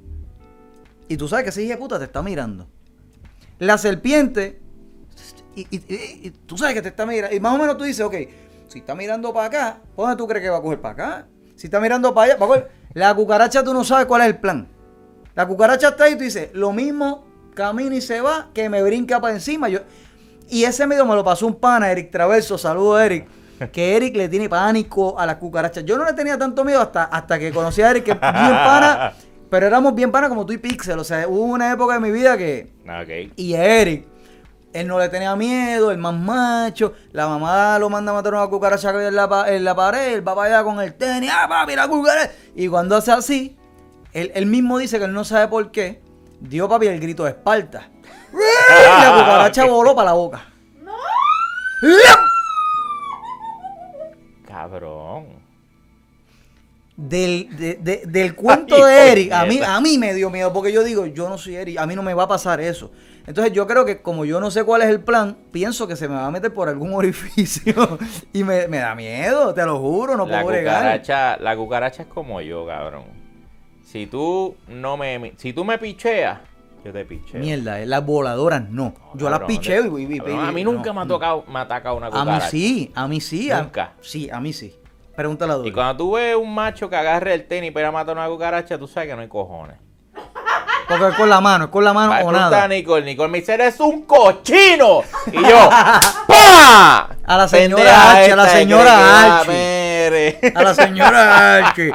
Y tú sabes que ese hijo de puta te está mirando. La serpiente. Y, tú sabes que te está mirando. Y más o menos tú dices, ok, si está mirando para acá, ¿por dónde tú crees que va a coger para acá? Si está mirando para allá, va coger. La cucaracha tú no sabes cuál es el plan. La cucaracha está ahí y tú dices, lo mismo camina y se va, que me brinca para encima. Yo, y ese medio me lo pasó un pana, Eric Traverso, saludo a Eric, que Eric le tiene pánico a las cucarachas. Yo no le tenía tanto miedo hasta, hasta que conocí a Eric, que es bien pana, pero éramos bien pana como tú y Pixel. O sea, hubo una época de mi vida que... Ok. Y a Eric, él no le tenía miedo, el más macho. La mamá lo manda a matar a una cucaracha que en la, en la pared, él va para allá con el tenis, ¡ah, papi, la cucaracha! Y cuando hace así, él, él mismo dice que él no sabe por qué, dio papi el grito de Esparta. Y la cucaracha voló para la boca. Cabrón. Del, de- de- del cuento Ay, de Eric, a mí, a mí me dio miedo porque yo digo, yo no soy Eric, a mí no me va a pasar eso. Entonces yo creo que como yo no sé cuál es el plan, pienso que se me va a meter por algún orificio y me, me da miedo, te lo juro, no la puedo bregar. cucaracha, la cucaracha es como yo, cabrón. Si tú no me, si tú me picheas, Yo te picheo. Mierda, eh, las voladoras no. Yo las picheo te- y, y- cabrón, y- a mí nunca no, me ha no. tocado, me ha atacado una A cucaracha. mí sí, a mí sí. a- Nunca. sí, a mí sí. Pregúntale a Dori. Y cuando tú ves un macho que agarre el tenis para a matar una cucaracha, tú sabes que no hay cojones. Porque es con la mano, es con la mano a o nada. a Nicole, Nicole me dice, eres un cochino. Y yo, ¡pa! A la señora Archie, a la señora mere. A la señora Archie.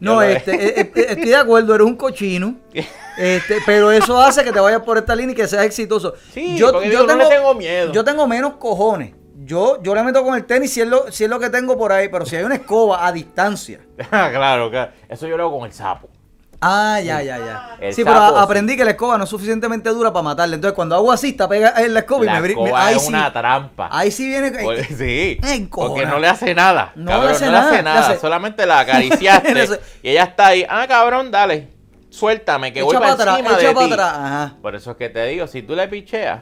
No, Yo este, eh, estoy de acuerdo, eres un cochino. Este, pero eso hace que te vayas por esta línea y que seas exitoso. Sí, porque digo, no le tengo miedo. Yo tengo menos cojones. Yo, yo le meto con el tenis si es, lo, si es lo que tengo por ahí, pero si hay una escoba a distancia. claro, claro. Eso yo lo hago con el sapo. Ah, ya, ya, ya. El sí, pero sapo, sí. aprendí que la escoba no es suficientemente dura para matarle. Entonces, cuando hago así, está pega en la escoba y La me, bri- me- escoba ahí es sí, una trampa. Ahí sí viene. Sí, Ay, porque cojona. no le hace nada. No cabrón, le hace no nada, le hace le nada. hace- Solamente la acariciaste. Y ella está ahí. Ah, cabrón, dale. Suéltame, que voy echa para para atrás, encima de echa para ti. atrás. Ajá. Por eso es que te digo, si tú le picheas.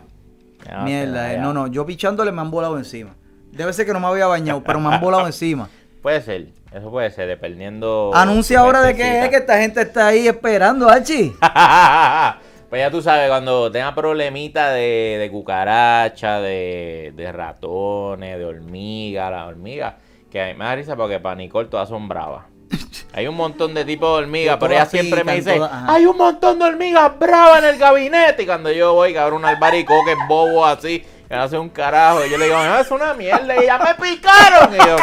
Mierda, eh, no, no, yo pichándole me han volado encima. Debe ser que no me había bañado, pero me han volado encima. Puede ser, eso puede ser, dependiendo. Anuncia ahora de que es que esta gente está ahí esperando, Archie. pues ya tú sabes, cuando tenga problemita de, de cucaracha, de, de ratones, de hormiga, la hormiga, que a mí me da risa porque para Nicole todas son bravas. Hay un montón de tipos de hormigas, pero ella siempre me dice, todas- hay un montón de hormigas bravas en el gabinete. Y cuando yo voy, cabrón, un albaricoque bobo así, que no hace un carajo, y yo le digo, no, es una mierda, y ya me picaron. Y yo,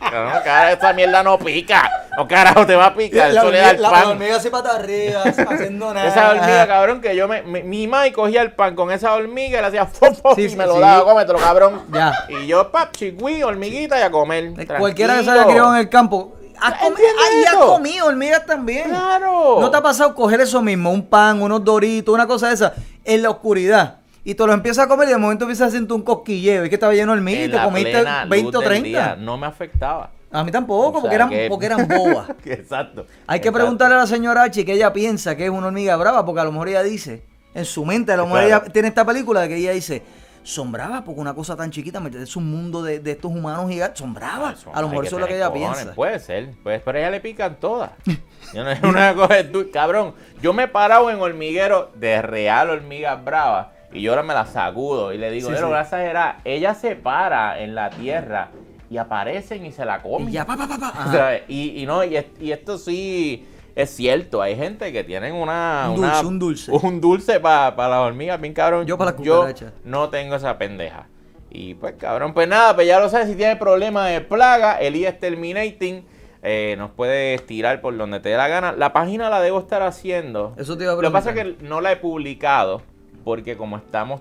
cabrón, cara, esa mierda no pica. No, carajo, te va a picar, eso le da el pan. así para arriba, haciendo nada. Esa hormiga, cabrón, que yo me. Mi, mi mamá cogía el pan con esa hormiga y le hacía fum, Sí, y sí, me lo sí. daba, cómetelo, cabrón. Ya. Y yo, pap, chigüí, hormiguita y a comer. Cualquiera que se haya criado en el campo. ¿Has comi- ¿Entiendes Ahí has comido hormigas también. Claro. ¿No te ha pasado coger eso mismo, un pan, unos doritos, una cosa de esa, en la oscuridad? Y te lo empiezas a comer y de momento empiezas a sentir un cosquilleo. Y que estaba lleno y En te comiste plena 20 o luz del 30. día no me afectaba. A mí tampoco, O porque, eran, que- porque eran bobas. Exacto. Hay que preguntarle a la señora Archie que ella piensa que es una hormiga brava, porque a lo mejor ella dice, en su mente, a lo mejor Claro. ella tiene esta película de que ella dice, son bravas porque una cosa tan chiquita, meterse un mundo de, de estos humanos gigantes, son bravas. A lo mejor eso es lo que ella cojones, piensa. Puede ser, pues, pero a ella le pican todas. Yo no es una cosa, cabrón. Yo me he parado en hormiguero de real hormigas bravas y yo ahora me las sacudo y le digo, Sí, pero sí. voy a exagerar. Ella se para en la tierra y aparecen y se la comen. Y ya, pa, pa, pa, pa. Y, y no, y, es- y esto sí es cierto. Hay gente que tienen una. Un una- dulce, un dulce. Un dulce para las hormigas, bien cabrón. Yo para las cucarachas. no tengo esa pendeja. Y pues cabrón, pues nada, pues ya lo sabes, si tienes problemas de plaga, Elías Terminating, eh, nos puedes tirar por donde te dé la gana. La página la debo estar haciendo. Eso te iba a Lo que pasa es preguntar. que no la he publicado porque como estamos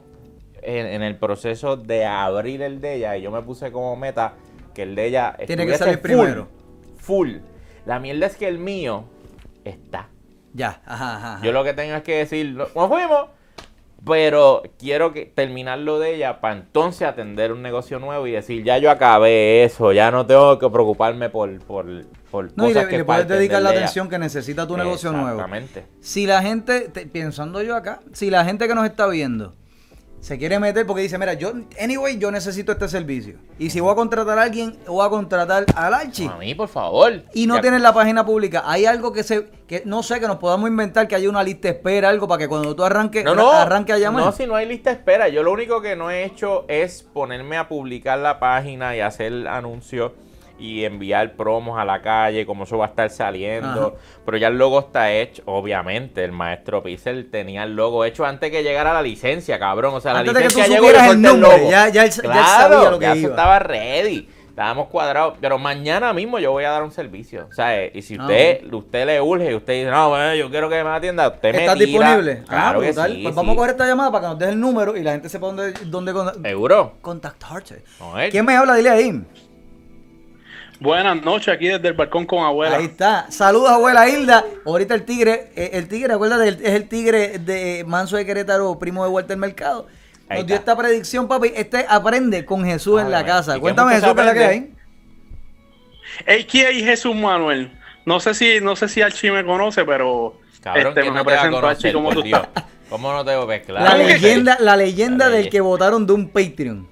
en, en el proceso de abrir el de ella y yo me puse como meta que el de ella Tiene que salir full, primero. Full. La mierda es que el mío está. Ya, ajá, ajá. ajá. Yo lo que tengo es que decir, nos fuimos, pero quiero que terminar lo de ella para entonces atender un negocio nuevo y decir, ya yo acabé eso, ya no tengo que preocuparme por, por, por no, y cosas le, que le puedes dedicar la atención que necesita tu negocio nuevo. Exactamente. Si la gente, te- pensando yo acá, si la gente que nos está viendo se quiere meter porque dice, mira, yo, anyway, yo necesito este servicio. Y si voy a contratar a alguien, voy a contratar al Archie. A mí, por favor. Y no Ya- tienes la página pública. Hay algo que se, que no sé, que nos podamos inventar que haya una lista de espera, algo para que cuando tú arranques, No, no, arranque a llamar. no, si no hay lista de espera. Yo lo único que no he hecho es ponerme a publicar la página y hacer anuncios y enviar promos a la calle, como eso va a estar saliendo. Pero ya el logo está hecho, obviamente. El maestro Pixel tenía el logo hecho antes que llegara la licencia, cabrón. O sea, Antes la de que tú licencia llegó y el logo. ya- ya sabía lo que ya iba. estaba ready. Estábamos cuadrados, pero mañana mismo yo voy a dar un servicio. O sea, eh, y si Ah, usted, usted le urge y usted dice, no, bueno, yo quiero que me atienda, usted me ¿Está disponible? Claro ah, que brutal. sí, Pues sí. vamos a coger esta llamada para que nos deje el número y la gente sepa dónde, dónde ¿Seguro? él. ¿Quién me habla? Dile ahí. Buenas noches aquí desde el balcón con abuela. Ahí está. Saludos, abuela Hilda. Ahorita el tigre, eh, el tigre, acuérdate, el- es el tigre de Manso de Querétaro, primo de Walter Mercado. Ahí Nos dio está. esta predicción, papi. Este aprende con Jesús en Ay, la casa. ¿Y qué Cuéntame, Jesús, ¿qué es la que hay? Aquí hay Jesús Manuel. No sé si, no sé si Archie me conoce, pero Cabrón, este, ¿quién me no a presento a Archie como tú estás. ¿Cómo no te ves? La Claro que sí. leyenda, la leyenda La del que votaron de un Patreon.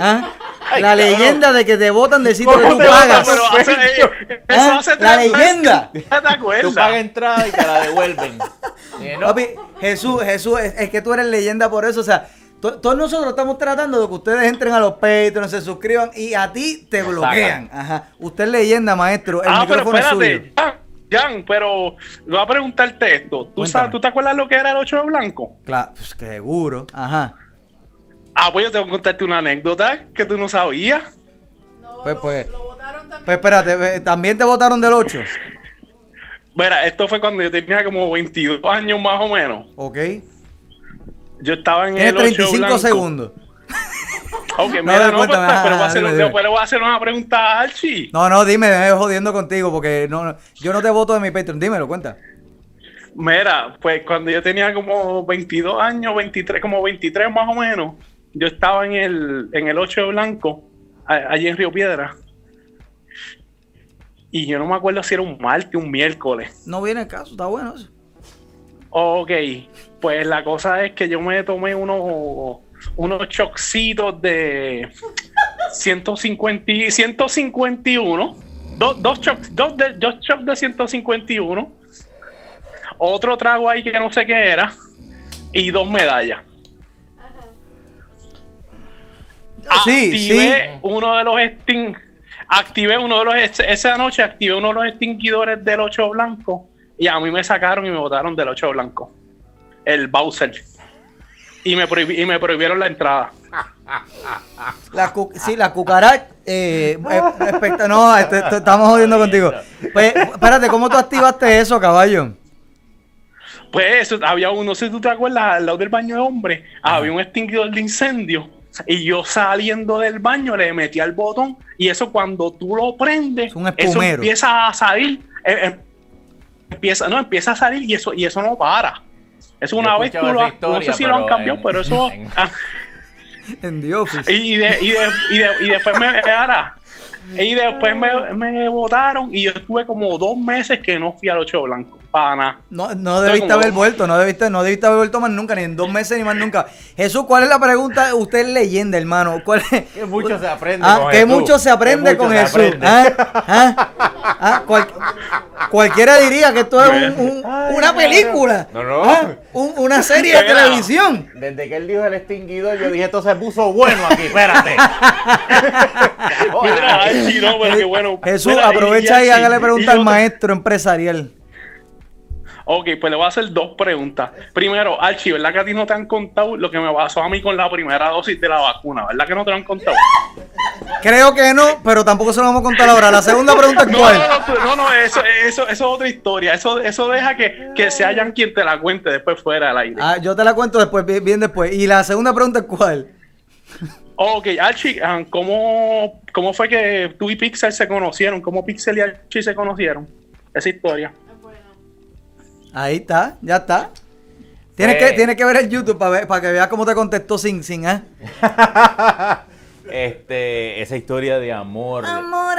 ¿Ah? La leyenda de que te botan del sitio que ¿Cómo tú pagas. Pero hace- eh, eso ¿Ah? hace La leyenda. ¿Te Tú pagas entrada y te la devuelven. Eh, no, Papi, Jesús, Jesús, es, es que tú eres leyenda por eso. O sea, to- todos nosotros estamos tratando de que ustedes entren a los Patreons, se suscriban y a ti te Lo bloquean. Ajá. Usted es leyenda, maestro. El Ah, pero micrófono es suyo. espérate, Jan, Jan, pero voy a preguntarte esto. ¿Tú, sabes, ¿Tú te acuerdas lo que era el 8 de blanco? Claro, pues, seguro. Ajá. Ah, pues yo tengo que contarte una anécdota que tú no sabías. No, Pues, lo, pues. lo votaron también. Pues espérate, ve, ¿también te votaron del 8? Mira, esto fue cuando yo tenía como 22 años más o menos. Ok. Yo estaba en Tienes el 8 35 blanco. segundos. Ok, No, mira, no, pues, cuéntame, ajá, pero voy a hacer, dime, un- dime. pero voy a hacer una pregunta a Archie. No, no, dime, me jodiendo contigo porque no, no, yo no te voto de mi Patreon. Dímelo, cuenta. Mira, pues cuando yo tenía como 22 años, 23, como 23 más o menos, yo estaba en el, en el 8 de blanco, a- allí en Río Piedra. Y yo no me acuerdo si era un martes, un miércoles. No viene el caso, está bueno eso. Ok, pues la cosa es que yo me tomé unos, unos choxitos de 150, y- 151, dos, dos, chocs, dos, de, dos shots de 151, otro trago ahí que no sé qué era, y dos medallas. Sí, sí. activé uno de los extin activé uno de los esa noche activé uno de los extinguidores del 8 blanco y a mí me sacaron y me botaron del 8 blanco el Bowser y me, y me prohibieron la entrada La cu- sí, la cucaracha. Eh, eh, no, este- este- estamos jodiendo contigo. Pues, espérate, ¿cómo tú activaste eso, caballo? pues eso, había uno, si tú te acuerdas, al lado del baño de hombre había un extinguidor de incendio y yo saliendo del baño le metí al botón y eso cuando tú lo prendes Es un eso empieza a salir eh, eh, empieza no empieza a salir y eso y eso no para. Eso una Yo vez tú lo historia, no sé si lo han cambiado en- pero eso en- En Dios. y, de, y, de, y, de- y después me ahora, y después me, me votaron y yo estuve como dos meses que no fui al 8 blanco para nada No, no debiste como- haber vuelto, no debiste, no debiste haber vuelto más nunca, ni en dos meses ni más nunca. Jesús, ¿cuál es la pregunta? Usted es leyenda, hermano. ¿Cuál es? Que mucho se aprende Ah, con que Jesús. mucho se aprende Que mucho con se Jesús. aprende. Ah, ah, ah, cual- cualquiera diría que esto es un- un- una película. No, no. Ah, un- una serie de televisión. Desde que él dijo el extinguidor, yo dije, esto se puso bueno aquí, espérate. Mira, Archie, no, pero qué bueno. Jesús, Mira, aprovecha y, hágale pregunta y al maestro empresarial. Ok, pues le voy a hacer dos preguntas. Primero, Archie, ¿verdad que a ti no te han contado lo que me pasó a mí con la primera dosis de la vacuna? ¿Verdad que no te lo han contado? Creo que no, pero tampoco se lo vamos a contar ahora. La segunda pregunta es No, cuál. no, no, no, no, eso, eso, eso es otra historia. Eso, eso deja que, que se hayan quien te la cuente después fuera del aire. Ah, yo te la cuento después, bien, bien después. Y la segunda pregunta es cuál. Ok, Archie, ah, ¿cómo, ¿cómo fue que tú y Pixel se conocieron? ¿Cómo Pixel y Archie se conocieron? Esa historia. Ahí está, ya está. Tienes, Pues- que, tienes que ver el YouTube para, ver, para que veas cómo te contestó sin, sin, ¿ah? Este, esa historia de amor,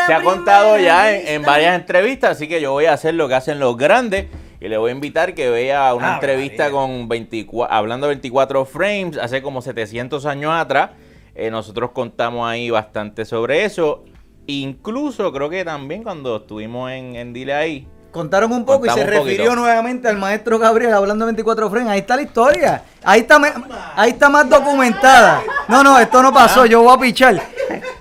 se ha contado ya en, varias entrevistas, así que yo voy a hacer lo que hacen los grandes y le voy a invitar que vea una Ah, entrevista María. con 24, hablando de 24 frames, hace como 700 años atrás. Eh, nosotros contamos ahí bastante sobre eso. Incluso creo que también cuando estuvimos en, en Dile ahí, Contaron un poco y se refirió poquito. nuevamente al maestro Gabriel hablando 24 frames. Ahí está la historia. Ahí está, ahí está más documentada. No, no, esto no pasó. Yo voy a pichar.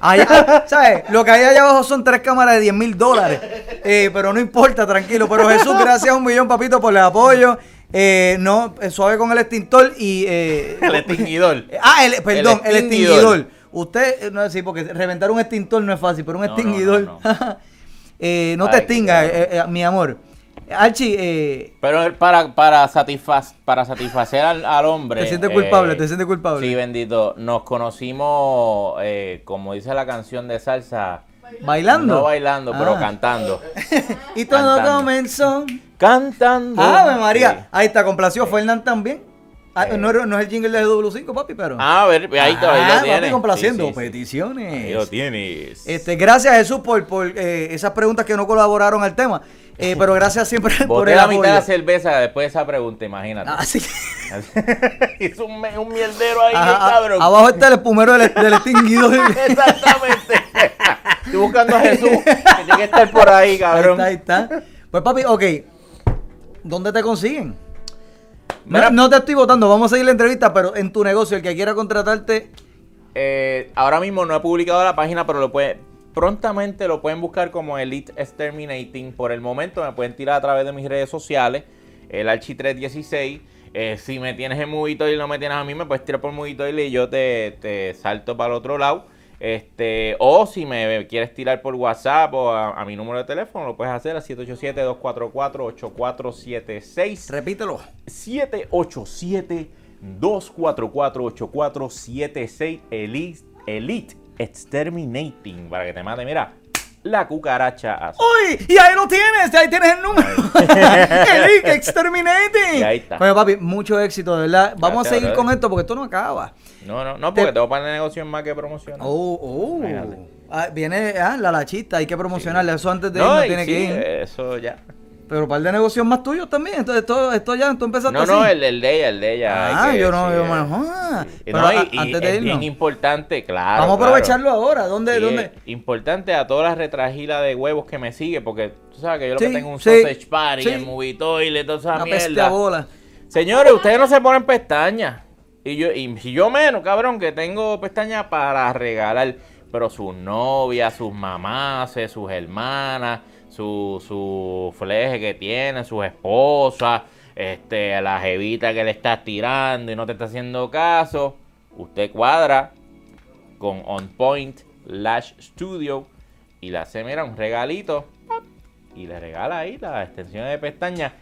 Allá, ¿sabes? Lo que hay allá abajo son tres cámaras de 10 mil dólares. Eh, pero no importa, tranquilo. Pero Jesús, gracias a un millón, papito, por el apoyo. Eh, no, eh, suave con el extintor y... eh, el extinguidor. Ah, el, perdón, el extinguidor. extinguidor. Usted, eh, no sí, porque reventar un extintor no es fácil, pero un No, no, extinguidor. no, eh, no te Ay, extinga, claro. eh, eh, mi amor. Archie, eh, Pero para, para, satisfaz- para satisfacer al, al hombre. te sientes culpable, eh, te sientes culpable. Sí, bendito. Nos conocimos, eh, como dice la canción de salsa, Bailando. no bailando, pero Ah. cantando. Y todo cantando. comenzó. Cantando. Ave María. Sí. Ahí está, complació Fernán también. Ah, no, no es el jingle de W5, papi, pero. Ah, a ver, ahí, está, ahí Ah, lo papi, tienes. complaciendo. Sí, sí, sí. Peticiones. Ahí lo tienes. Este, gracias Jesús por, por eh, esas preguntas que no colaboraron al tema. Eh, pero gracias siempre por Boté el la mitad de la cerveza después de esa pregunta, imagínate. Así que- Hizo un, un mierdero ahí, Ajá, cabrón. abajo está el espumero del, del extinguidor. Exactamente. Estoy buscando a Jesús, que tiene que estar por ahí, Ahí cabrón. está, ahí está. Pues papi, ok. ¿Dónde te consiguen? No, Mira- no te estoy votando, vamos a seguir la entrevista, pero en tu negocio, el que quiera contratarte, Eh, ahora mismo no he publicado la página, pero lo puede, prontamente lo pueden buscar como Elite Exterminating. Por el momento me pueden tirar a través de mis redes sociales, el Archi 316. Eh, si me tienes en Movito y no me tienes a mí, me puedes tirar por Movito y yo te, te salto para el otro lado. Este, o si me quieres tirar por WhatsApp o a, a mi número de teléfono, lo puedes hacer a 787-244-8476. repítelo. 787-244-8476 Elite, Elite Exterminating. Para que te mate, mira, la cucaracha azul. ¡Uy! Y ahí lo tienes, ahí tienes el número. Elite Exterminating. Y ahí está. Bueno, papi, mucho éxito, de verdad. Vamos a seguir brother. con esto porque esto no acaba. No, no, no, porque Te- tengo para el negocio más que promocionar. Oh, oh. Ah, viene ah, la lachita, hay que promocionarle. Eso antes de no, tiene sí, que ir. eso ya. Pero un par de negocios más tuyos también. Entonces, esto, esto ya, tú empezaste No, así. no, el, el de ella, el de ella. Ah, que- yo no, sí, yo eh. me ah, Y Pero no, a- y- y antes de es irnos. bien importante, claro. Vamos a claro. aprovecharlo ahora. ¿Dónde? Sí, dónde? Importante a todas las retragilas de huevos que me sigue, porque tú sabes que yo lo Sí, que tengo es un sí, sausage party, sí. el movie toilet, toda esa Una peste a mierda. bola. Señores, ustedes no se ponen pestañas. Y yo, y yo menos, cabrón, que tengo pestañas para regalar. Pero sus novias, sus mamás, eh, sus hermanas, su, su fleje que tiene, sus esposas, este, la jevita que le estás tirando y no te está haciendo caso. Usted cuadra con On Point Lash Studio y le hace, mira, un regalito. Y le regala ahí las extensiones de pestañas.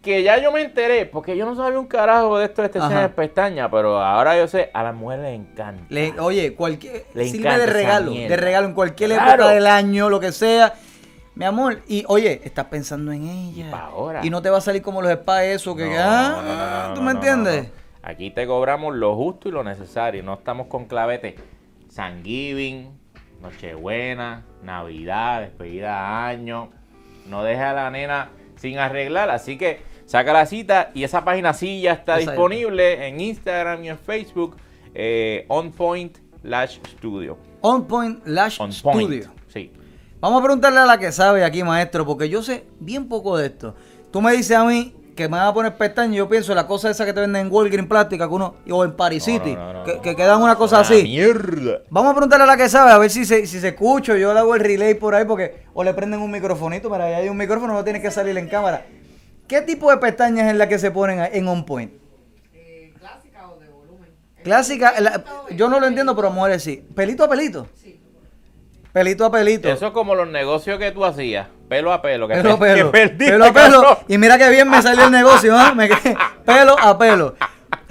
Que ya yo me enteré, porque yo no sabía un carajo de esto de extensiones Ajá. de pestañas, pero ahora yo sé, a las mujeres les encanta. Le- oye, cualquier Le sirve de regalo, de regalo en cualquier Claro. época del año, lo que sea. Mi amor, y oye, estás pensando en ella. Y pa' ahora. Y no te va a salir como los spas eso que No, ah, no, no, no, ¿tú me entiendes? Aquí te cobramos lo justo y lo necesario. No estamos con clavete. Thanksgiving, Nochebuena, Navidad, despedida de año. No deja a la nena sin arreglar. Así que saca la cita y esa página sí ya está disponible en Instagram y en Facebook. eh, On Point Lash Studio. On Point Lash On Point. Studio. Sí. Vamos a preguntarle a la que sabe aquí, maestro, porque yo sé bien poco de esto. Tú me dices a mí que me van a poner pestañas, yo pienso en la cosa esa que te venden en Walgreens plástica que uno, o en Paris No, City, no, no, no, que, no. que quedan una cosa así. Mierda. Vamos a preguntarle a la que sabe, a ver si se, si se escucha. Yo le hago el relay por ahí porque o le prenden un microfonito, mira, ahí hay un micrófono, no tiene que salir en cámara. ¿Qué tipo de pestañas es la que se ponen en On Point? Eh, clásica o de volumen. Clásica, la- yo no lo entiendo, pero mujeres sí. ¿Pelito a pelito? Sí. Pelito a pelito. Eso es como los negocios que tú hacías, pelo a pelo. Que Pelo a que pelo. perdiste, Pelo a pelo. Y mira que bien me salió el negocio. Me quedé pelo a pelo.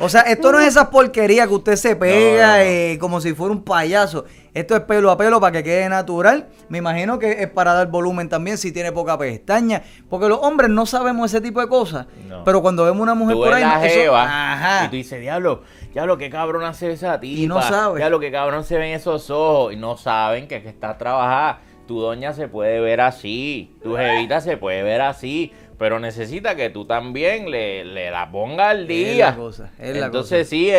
O sea, esto no es esa porquería que usted se pega No, no, no. eh, como si fuera un payaso. Esto es pelo a pelo para que quede natural. Me imagino que es para dar volumen también si tiene poca pestaña. Porque los hombres no sabemos ese tipo de cosas. No. Pero cuando vemos una mujer Tú por ahí. la eso- jeva Ajá. y tú dices, diablo, diablo, qué cabrón hace esa tipa. Y no sabe. Diablo, qué cabrón se ven esos ojos. Y no saben que, que está trabajada. Tu doña se puede ver así. Tu jevita se puede ver así. Pero necesita que tú también le, le la pongas al Es día. la cosa, es la Entonces cosa. sí, eh,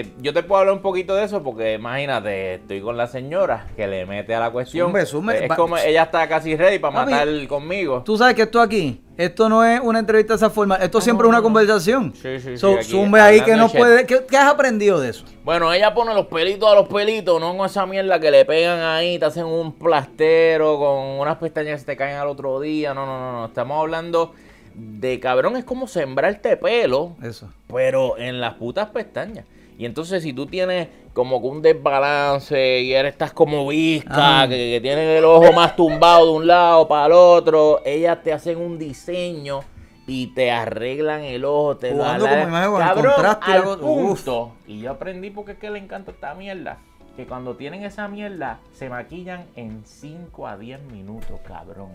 eh, yo te puedo hablar un poquito de eso porque imagínate, estoy con la señora que le mete a la cuestión. Zumbe, zumbe. es como ella está casi ready para Papi, matar conmigo. Tú sabes que esto aquí, esto no es una entrevista de esa forma, esto siempre es una conversación. Sí, sí, sí, So, zumbe ahí que no de puede. ¿Qué, qué has aprendido de eso? Bueno, ella pone los pelitos a los pelitos, no con esa mierda que le pegan ahí, te hacen un plastero con unas pestañas que se te caen al otro día. No, no, no, no. Estamos hablando de cabrón, es como sembrarte pelo, Eso. pero en las putas pestañas. Y entonces si tú tienes como que un desbalance y eres estás como visca, Ajá. que, que tienes el ojo más tumbado de un lado para el otro, ellas te hacen un diseño y te arreglan el ojo, te lo Jugando como Cabrón, contraste al cosa. punto. Y yo aprendí porque es que le encanta esta mierda. Que cuando tienen esa mierda, se maquillan en 5 a 10 minutos, cabrón.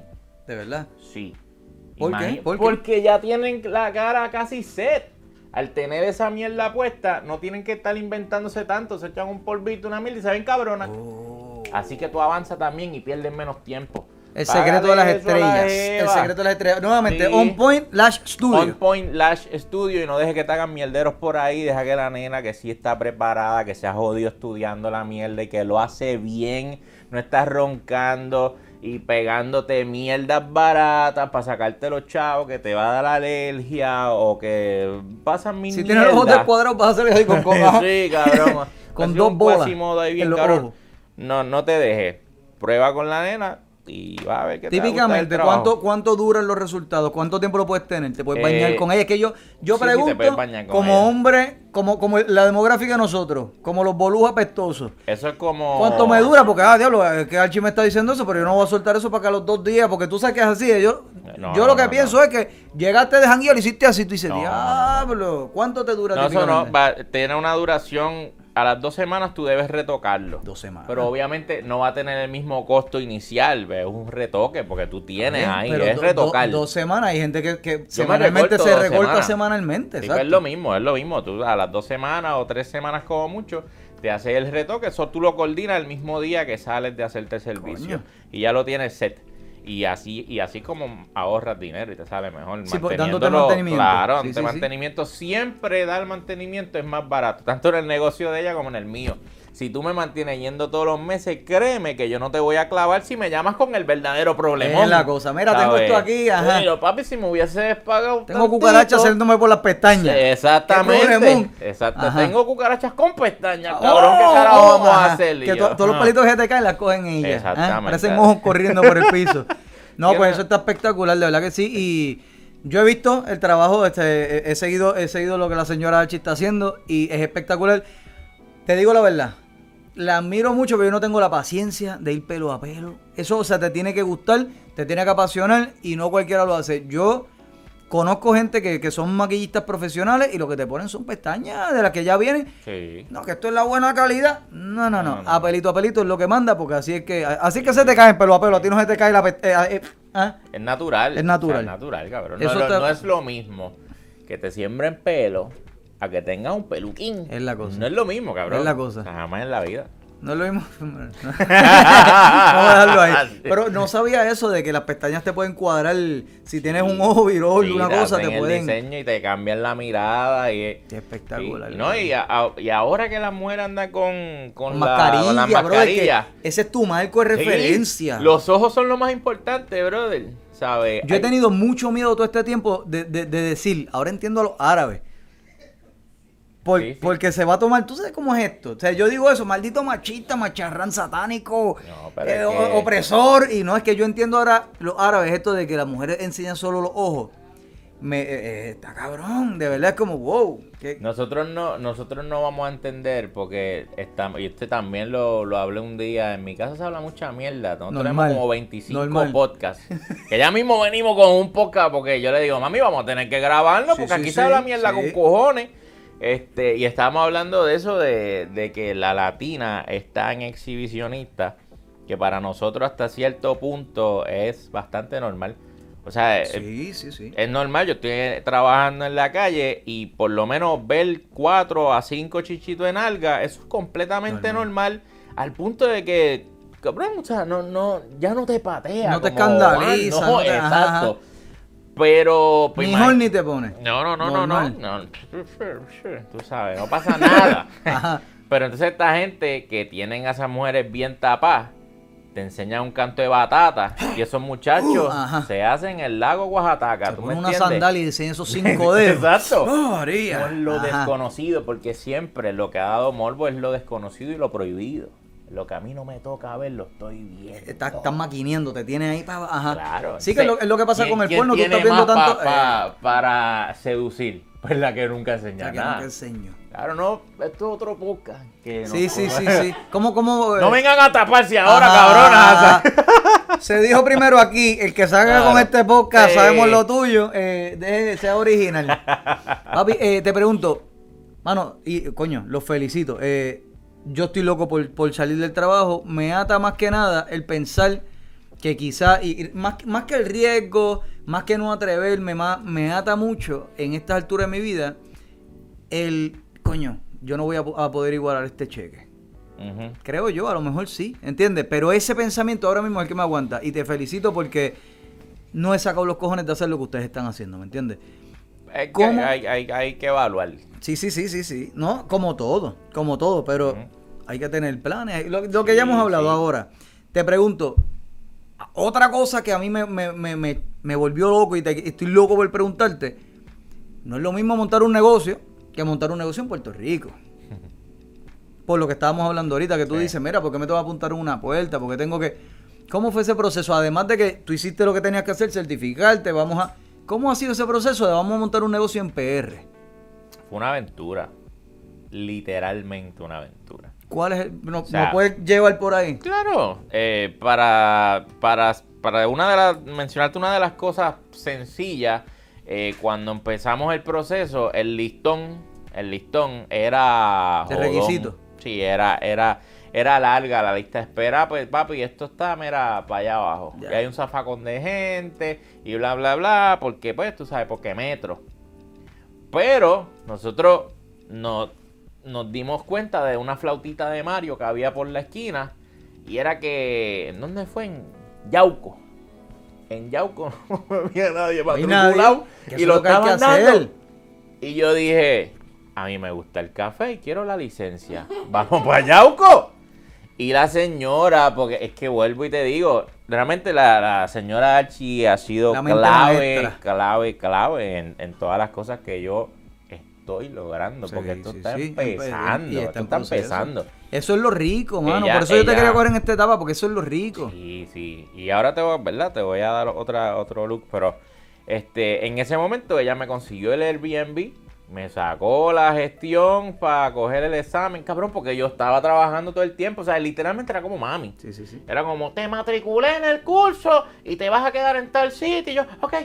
De verdad. Sí. ¿Por qué? Imagi- ¿Por qué? Porque ya tienen la cara casi set. Al tener esa mierda puesta, no tienen que estar inventándose tanto. Se echan un polvito, una mierda y se ven cabronas. Oh. Así que tú avanzas también y pierdes menos tiempo. El secreto de las la estrellas. El secreto de las estrellas. Nuevamente, Sí. On Point Lash Studio. On Point Lash Studio y no deje que te hagan mierderos por ahí, deja que la nena que sí está preparada, que se ha jodido estudiando la mierda y que lo hace bien, no estás roncando y pegándote mierdas baratas para sacarte los chavos que te va a dar alergia o que pasan mil Si tienes los ojos descuadrados, vas a salir ahí con coja. sí, cabrón. Con dos bolas ahí bien cabrón. No, no te dejes. Prueba con la nena y va a ver te el Típicamente, trabajo. ¿cuánto, ¿cuánto duran los resultados? ¿Cuánto tiempo lo puedes tener? ¿Te puedes bañar Eh, con ella? Es que yo, yo sí, te pregunto, bañar como ella. hombre, como, como la demográfica de nosotros, como los bolús apestosos. Eso es como. ¿Cuánto me dura? Porque, ah, diablo, es que Archie me está diciendo eso, pero yo no voy a soltar eso para que a los dos días, porque tú sabes que es así. Yo, No, yo lo que no, pienso no. es que llegaste de jangueo, lo hiciste así, tú dices, diablo, ¿cuánto te dura No, eso no. Va, tiene una duración. A las dos semanas tú debes retocarlo. Dos semanas. Pero obviamente no va a tener el mismo costo inicial. Es un retoque porque tú tienes Bien, ahí. Es do- retocar. do- dos semanas, hay gente que, que semanalmente se recorta semanalmente. Sí, pues es lo mismo, es lo mismo. Tú a las dos semanas o tres semanas como mucho, te haces el retoque. Eso tú lo coordinas el mismo día que sales de hacerte el servicio. Coño. Y ya lo tienes set. Y así, y así como ahorras dinero y te sale mejor. Sí, dándote mantenimiento. Claro, Sí, dándote sí. mantenimiento. Siempre dar mantenimiento es más barato. Tanto en el negocio de ella como en el mío. Si tú me mantienes yendo todos los meses, créeme que yo no te voy a clavar si me llamas con el verdadero problema. Es la cosa. Mira, tengo esto aquí, ajá. Pero papi, si me hubiese pagado Tengo cucarachas saliéndome por las pestañas. ¿Qué Exactamente. Exacto. Ajá. Tengo cucarachas con pestañas, Oh, cabrón. ¿Qué carajo oh, vamos a hacer? Que to- todos los ah. palitos que te caen las cogen ellas. Exactamente. ¿ah? Parecen ojos corriendo por el piso. No, ¿Qué pues eso está espectacular, de verdad que sí. Y yo he visto el trabajo, este, he, he seguido, he seguido lo que la señora Archie está haciendo y es espectacular. Te digo la verdad, la admiro mucho, pero yo no tengo la paciencia de ir pelo a pelo. Eso, o sea, te tiene que gustar, te tiene que apasionar y no cualquiera lo hace. Yo conozco gente que, que son maquillistas profesionales y lo que te ponen son pestañas de las que ya vienen. Sí. No, que esto es la buena calidad. No, no, no. No, no. A pelito a pelito es lo que manda, porque así es que así es que se te caen pelo a pelo. A ti no se te cae la pe- eh, eh, ¿ah? Es natural. Es natural. O sea, es natural, cabrón. Eso no, no- te- no es lo mismo que te siembren pelo a que tengas un peluquín. Es la cosa. No es lo mismo, cabrón. Es la cosa. Jamás en la vida. No es lo mismo. Vamos a dejarlo ahí. Pero no sabía eso de que las pestañas te pueden cuadrar. Si tienes un ojo virol, Sí, una cosa, te el pueden. diseño y te cambian la mirada y Qué espectacular. y, no, y, a- a- y ahora que la mujer anda con, con, Con la, mascarilla, con la ese es tu marco de Sí, referencia. Los ojos son lo más importante, brother. ¿Sabes? Yo he tenido mucho miedo todo este tiempo de, de- de decir, ahora entiendo a los árabes. Por- Sí, sí. Porque se va a tomar, tú sabes cómo es esto. O sea, yo digo eso, maldito machista, macharrán satánico, No, eh, que- opresor. Y no es que yo entiendo ahora los árabes, esto de que las mujeres enseñan solo los ojos. Me, eh, eh, está cabrón, de verdad es como, wow. Nosotros no, nosotros no vamos a entender porque estamos, y este también lo, lo hablé un día, en mi casa se habla mucha mierda, nosotros Normal, tenemos como 25 normal. podcasts, que ya mismo venimos con un podcast porque yo le digo, mami, vamos a tener que grabarlo Sí, porque sí, aquí sí, se habla mierda con cojones, este, y estábamos hablando de eso, de, de que la latina está en exhibicionista, que para nosotros hasta cierto punto es bastante normal, o sea, eh, Sí, sí, sí. es normal, yo estoy trabajando en la calle y por lo menos ver cuatro a cinco chichitos en alga, eso es completamente normal. al punto de que, cabrón, o sea, no, no, ya no te patea. No te como escandaliza, no ajá, exacto. Pero, pues, Ni horny te pone. no, no, no, no, no, no. Tú sabes, no pasa nada. Ajá. Pero entonces esta gente que tienen a esas mujeres bien tapadas, te enseñan un canto de batata y esos muchachos Uh, se hacen el lago Oaxaca. Se ¿tú me una entiendes? sandalia y diseña esos cinco dedos. Exacto. Oh, lo Ajá. desconocido, porque siempre lo que ha dado morbo es lo desconocido y lo prohibido. Lo que a mí no me toca ver, lo estoy viendo. Estás estás maquiniendo, te tienes ahí para. Ajá. Claro. Sí, que es lo, es lo que pasa ¿Quién- con el porno. Tú tiene estás viendo tanto. pa- pa- para seducir. Pues la que nunca eh, enseña la que nada. nunca enseño. Claro, no, esto es otro podcast. Que no- Sí, sí, sí, sí. ¿Cómo, cómo? eh? No vengan a taparse ahora, Ajá. cabronas. Se dijo primero aquí, el que salga Claro. con este podcast, Sí. sabemos lo tuyo, eh, deje- sea original. Papi, eh, te pregunto, mano, y coño, los felicito. eh, yo estoy loco por, por salir del trabajo. Me ata más que nada el pensar que quizá, y, más, más que el riesgo, más que no atreverme, más, me ata mucho en esta altura de mi vida el, coño, yo no voy a, po- a poder igualar este cheque. Creo yo, a lo mejor sí, ¿entiendes? Pero ese pensamiento ahora mismo es el que me aguanta. Y te felicito porque no he sacado los cojones de hacer lo que ustedes están haciendo, ¿me entiendes? Hay, hay- hay que evaluar. Sí, sí, sí, sí, sí. No, como todo, como todo, pero. Hay que tener planes. Lo, lo que ya hemos hablado sí. ahora. Te pregunto, otra cosa que a mí me, me- me- me- me volvió loco y te- estoy loco por preguntarte, no es lo mismo montar un negocio que montar un negocio en Puerto Rico. Por lo que estábamos hablando ahorita, que tú Sí. dices, mira, ¿por qué me tengo que apuntar en una puerta? Porque tengo que... ¿Cómo fue ese proceso? Además de que tú hiciste lo que tenías que hacer, certificarte, vamos a... ¿Cómo ha sido ese proceso de vamos a montar un negocio en PR? Fue una aventura. Literalmente una aventura. ¿Cuál es el, no, O sea, ¿Me puedes llevar por ahí? Claro, eh, para, para, para una de las, mencionarte una de las cosas sencillas, eh, cuando empezamos el proceso, el listón, el listón era De jodón. requisito. Sí, era, era, era larga la lista de espera, pues papi, esto está, mira, para allá abajo. Ya. Y hay un zafacón de gente y bla, bla, bla, porque pues tú sabes, porque metro. Pero nosotros nos, nos dimos cuenta de una flautita de Mario que había por la esquina. Y era que. ¿En dónde fue? En Yauco. En Yauco no había nadie Y lo es lo que estaban dando. hacer. Y yo dije, a mí me gusta el café y quiero la licencia. Vamos para Yauco. Y la señora, porque es que vuelvo y te digo, realmente la, la señora Archie ha sido clave, clave, clave en, en todas las cosas que yo estoy logrando. Sí, porque esto sí, está sí. empezando. Está esto está empezando. Eso es lo rico, mano. Ella- por eso yo te quería coger en esta etapa, porque eso es lo rico. Sí, sí. Y ahora te voy, ¿verdad? Te voy a dar otra, otro look, pero este, en ese momento ella me consiguió el Airbnb, me sacó la gestión para coger el examen, cabrón, porque yo estaba trabajando todo el tiempo, o sea, literalmente era como mami. Sí, sí, sí. Era como, te matriculé en el curso y te vas a quedar en tal sitio. Y yo, ok.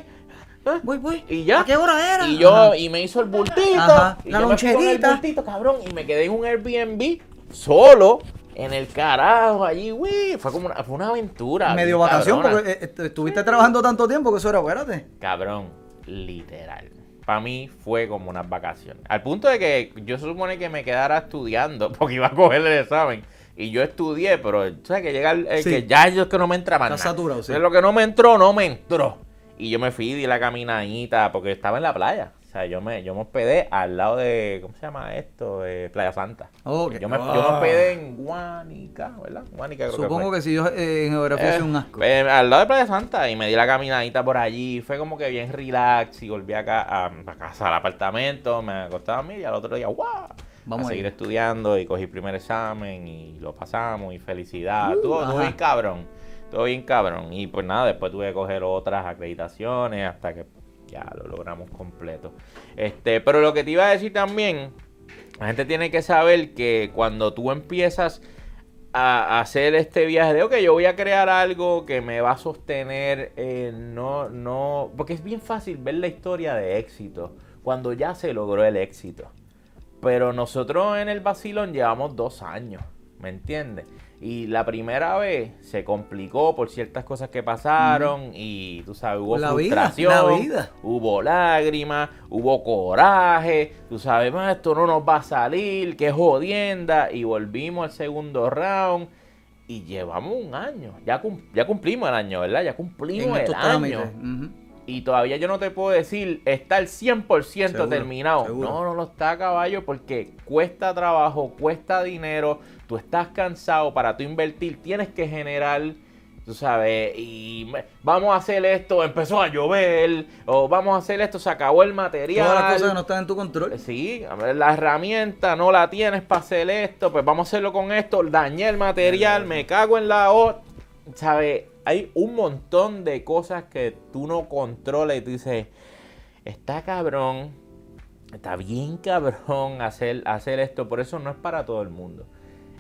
¿Eh? Voy, voy. Y ya. ¿A qué hora era? Y yo, Ajá. y me hizo el bultito. Ajá, Y la yo me fui con el bultito, cabrón. Y me quedé en un Airbnb solo, en el carajo, allí, güey. Fue como una, fue una aventura. Medio vacación, cabrona. porque eh, eh, estuviste trabajando tanto tiempo que eso era, espérate. Cabrón, literal. Para mí fue como unas vacaciones. Al punto de que yo se supone que me quedara estudiando porque iba a coger el examen. Y yo estudié, pero sabes que llega el, el Sí. que ya yo es que no me entra más. Está saturado, sí. Entonces, Lo que no me entró, no me entró. Y yo me fui, di la caminadita, porque estaba en la playa. O sea, yo me, yo me hospedé al lado de, ¿cómo se llama esto? Eh, playa Santa. Ok. Yo, me, yo me Ah. hospedé en Guanica, ¿verdad? Guanica creo Supongo que que, si yo eh, en geografía eh, soy un asco. eh, al lado de Playa Santa y me di la caminadita por allí. Fue como que bien relax y volví acá a, a casa, al apartamento. Me acostaba a mí y al otro día, ¡guau! Vamos a seguir ahí. estudiando y cogí el primer examen y lo pasamos y felicidad. Uh, ajá. bien cabrón. Todo bien cabrón. Y pues nada, después tuve que coger otras acreditaciones hasta que ya lo logramos completo. Este, pero lo que te iba a decir también, la gente tiene que saber que cuando tú empiezas a hacer este viaje de, ok, yo voy a crear algo que me va a sostener, eh, no, no, porque es bien fácil ver la historia de éxito cuando ya se logró el éxito. Pero nosotros en el Basilón llevamos dos años, ¿me entiendes? Y la primera vez se complicó por ciertas cosas que pasaron y tú sabes, hubo La vida, frustración, la vida. hubo lágrimas, hubo coraje, tú sabes, "Ma, esto no nos va a salir, qué jodienda. Y volvimos al segundo round y llevamos un año. Ya, cum- ya cumplimos el año, ¿verdad? Ya cumplimos el año. Y todavía yo no te puedo decir, está al 100% Seguro, terminado. seguro. No, no lo está caballo porque cuesta trabajo, cuesta dinero, tú estás cansado para tú invertir, tienes que generar, tú sabes, y vamos a hacer esto, empezó a llover, o vamos a hacer esto, se acabó el material. Todas las cosas que no están en tu control. Sí, a ver, la herramienta no la tienes para hacer esto, pues vamos a hacerlo con esto, dañé el material, me cago en la O. ¿Sabes? Hay un montón de cosas que tú no controlas y tú dices, está cabrón, está bien cabrón hacer, hacer esto, por eso no es para todo el mundo.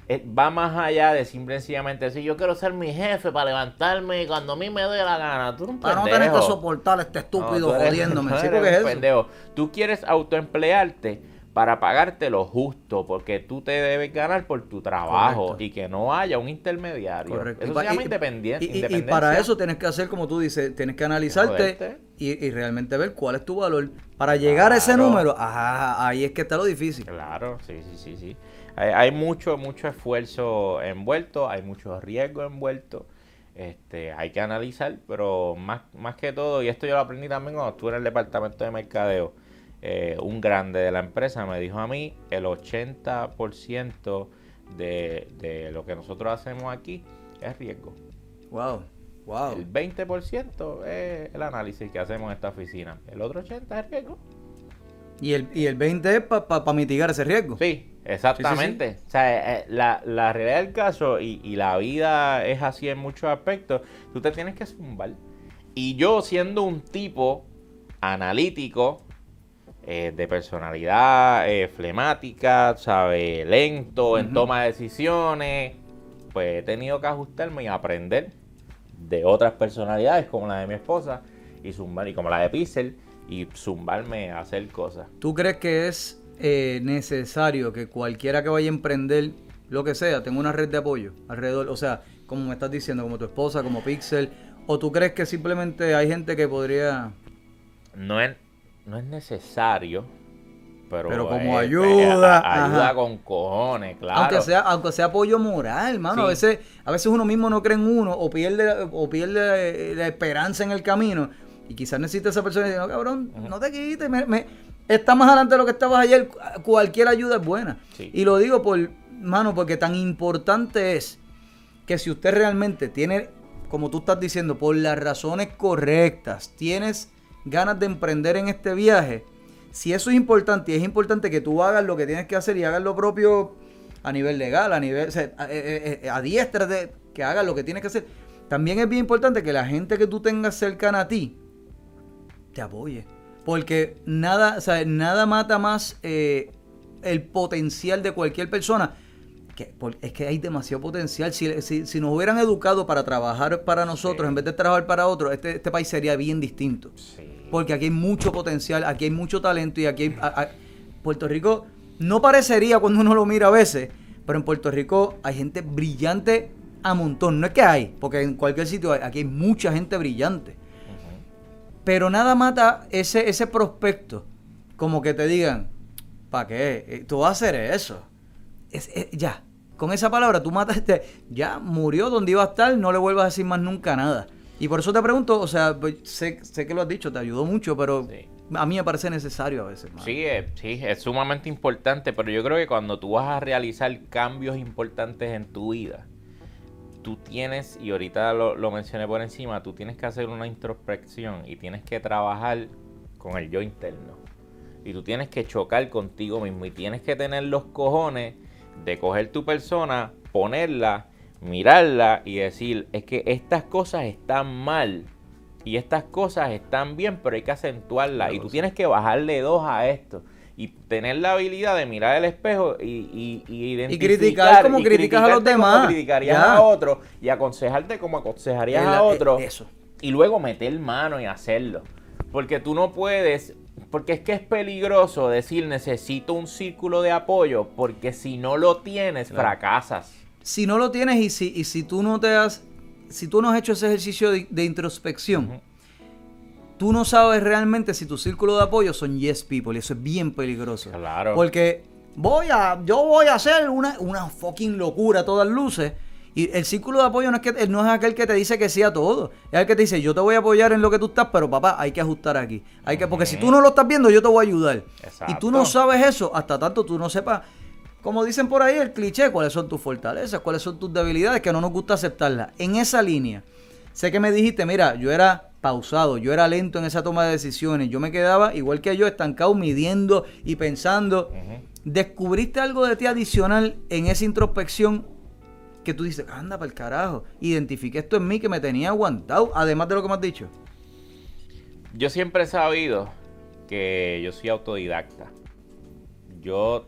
Eh, Va más allá de simple y sencillamente decir, yo quiero ser mi jefe para levantarme cuando a mí me dé la gana. Tú eres un Para no tener que soportar a este No, estúpido tú eres- jodiéndome. tú Sí, eres es un pendejo. Tú quieres autoemplearte para pagarte lo justo, porque tú te debes ganar por tu trabajo Correcto. y que no haya un intermediario. Correcto. Eso Y se llama y- independiente. Y, para eso tienes que hacer, como tú dices, tienes que analizarte y, realmente ver cuál es tu valor. Para llegar a ese número, ajá, ahí es que está lo difícil. Claro, sí, sí, sí, sí. Hay, hay mucho, mucho esfuerzo envuelto, hay mucho riesgo envuelto. Este, hay que analizar, pero más, más que todo, y esto yo lo aprendí también cuando estuve en el departamento de mercadeo, eh, un grande de la empresa me dijo a mí, el 80% de, de lo que nosotros hacemos aquí es riesgo. Wow, wow. El 20% es el análisis que hacemos en esta oficina. El otro 80% es riesgo. Y el, y el 20 es para mitigar ese riesgo. Sí, exactamente. O sea, eh, la, la realidad del caso y, y la vida es así en muchos aspectos, tú te tienes que zumbar. Y yo siendo un tipo analítico, eh, de personalidad eh, flemática, ¿sabe? Lento en toma de decisiones, pues he tenido que ajustarme y aprender de otras personalidades como la de mi esposa y zumbar, y como la de Pixel, y zumbarme a hacer cosas. ¿Tú crees que es eh, necesario que cualquiera que vaya a emprender lo que sea tenga una red de apoyo alrededor? O sea, como me estás diciendo, como tu esposa, como Pixel. ¿O tú crees que simplemente hay gente que podría... no es, no es necesario, pero, Pero como eh, ayuda, eh, a- ayuda con cojones, claro. Aunque sea, aunque sea apoyo moral, mano. A Sí. veces, a veces uno mismo no cree en uno o pierde, o pierde eh, la esperanza en el camino. Y quizás necesita esa persona y dice, no, cabrón, no te quites. Me, me- está más adelante de lo que estabas ayer. Cualquier ayuda es buena. Sí. Y lo digo por, mano, porque tan importante es que si usted realmente tiene, como tú estás diciendo, por las razones correctas, tienes ganas de emprender en este viaje, si eso es importante y es importante que tú hagas lo que tienes que hacer y hagas lo propio a nivel legal, a nivel, o sea, a- eh, eh, adiéstrate, que hagas lo que tienes que hacer, también es bien importante que la gente que tú tengas cercana a ti te apoye. Porque nada, o sea, nada mata más eh, el potencial de cualquier persona. Que, por- es que hay demasiado potencial. Si, si- si nos hubieran educado para trabajar para nosotros Sí. en vez de trabajar para otros, este, este país sería bien distinto. Sí. Porque aquí hay mucho potencial, aquí hay mucho talento y aquí hay, a- a- Puerto Rico no parecería cuando uno lo mira a veces, pero en Puerto Rico hay gente brillante a montón. No es que hay, porque en cualquier sitio hay, aquí hay mucha gente brillante. Pero nada mata ese, ese prospecto. Como que te digan, ¿para qué? Eh, Tú vas a hacer eso. Es, es- ya, con esa palabra tú mataste, ya murió donde iba a estar, no le vuelvas a decir más nunca nada. Y por eso te pregunto, o sea, pues, sé, sé que lo has dicho, te ayudó mucho, pero Sí. a mí me parece necesario a veces. Sí, eh, sí, es sumamente importante, pero yo creo que cuando tú vas a realizar cambios importantes en tu vida, tú tienes, y ahorita lo, lo mencioné por encima, tú tienes que hacer una introspección y tienes que trabajar con el yo interno. Y tú tienes que chocar contigo mismo y tienes que tener los cojones de coger tu persona, ponerla, mirarla y decir, es que estas cosas están mal y estas cosas están bien, pero hay que acentuarlas. Y tú tienes que bajarle dos a esto. Y tener la habilidad de mirar el espejo y, y, y identificar. criticar como y criticas a los como demás. criticarías Ya. a otro. Y aconsejarte como aconsejarías la- a otro. eh, eso. Y luego meter mano y hacerlo. Porque tú no puedes. Porque es que es peligroso decir necesito un círculo de apoyo. Porque si no lo tienes, Claro. fracasas. Si no lo tienes y si, y si tú no te has, si tú no has hecho ese ejercicio de, de introspección, tú no sabes realmente si tu círculo de apoyo son yes people y eso es bien peligroso. Claro. Porque voy a, yo voy a hacer una, una fucking locura a todas luces. Y el círculo de apoyo no es, que, no es aquel que te dice que sí a todo. Es el que te dice, yo te voy a apoyar en lo que tú estás, pero papá, hay que ajustar aquí. Hay que, porque si tú no lo estás viendo, yo te voy a ayudar. Y tú no Exacto. sabes eso hasta tanto tú no sepas, como dicen por ahí, el cliché, cuáles son tus fortalezas, cuáles son tus debilidades, que no nos gusta aceptarlas. En esa línea, sé que me dijiste, mira, yo era pausado, yo era lento en esa toma de decisiones, yo me quedaba, igual que yo, estancado, midiendo y pensando. ¿Descubriste algo de ti adicional en esa introspección que tú dices, anda para el carajo? Identifiqué esto en mí que me tenía aguantado, además de lo que me has dicho. Yo siempre he sabido que yo soy autodidacta. Yo.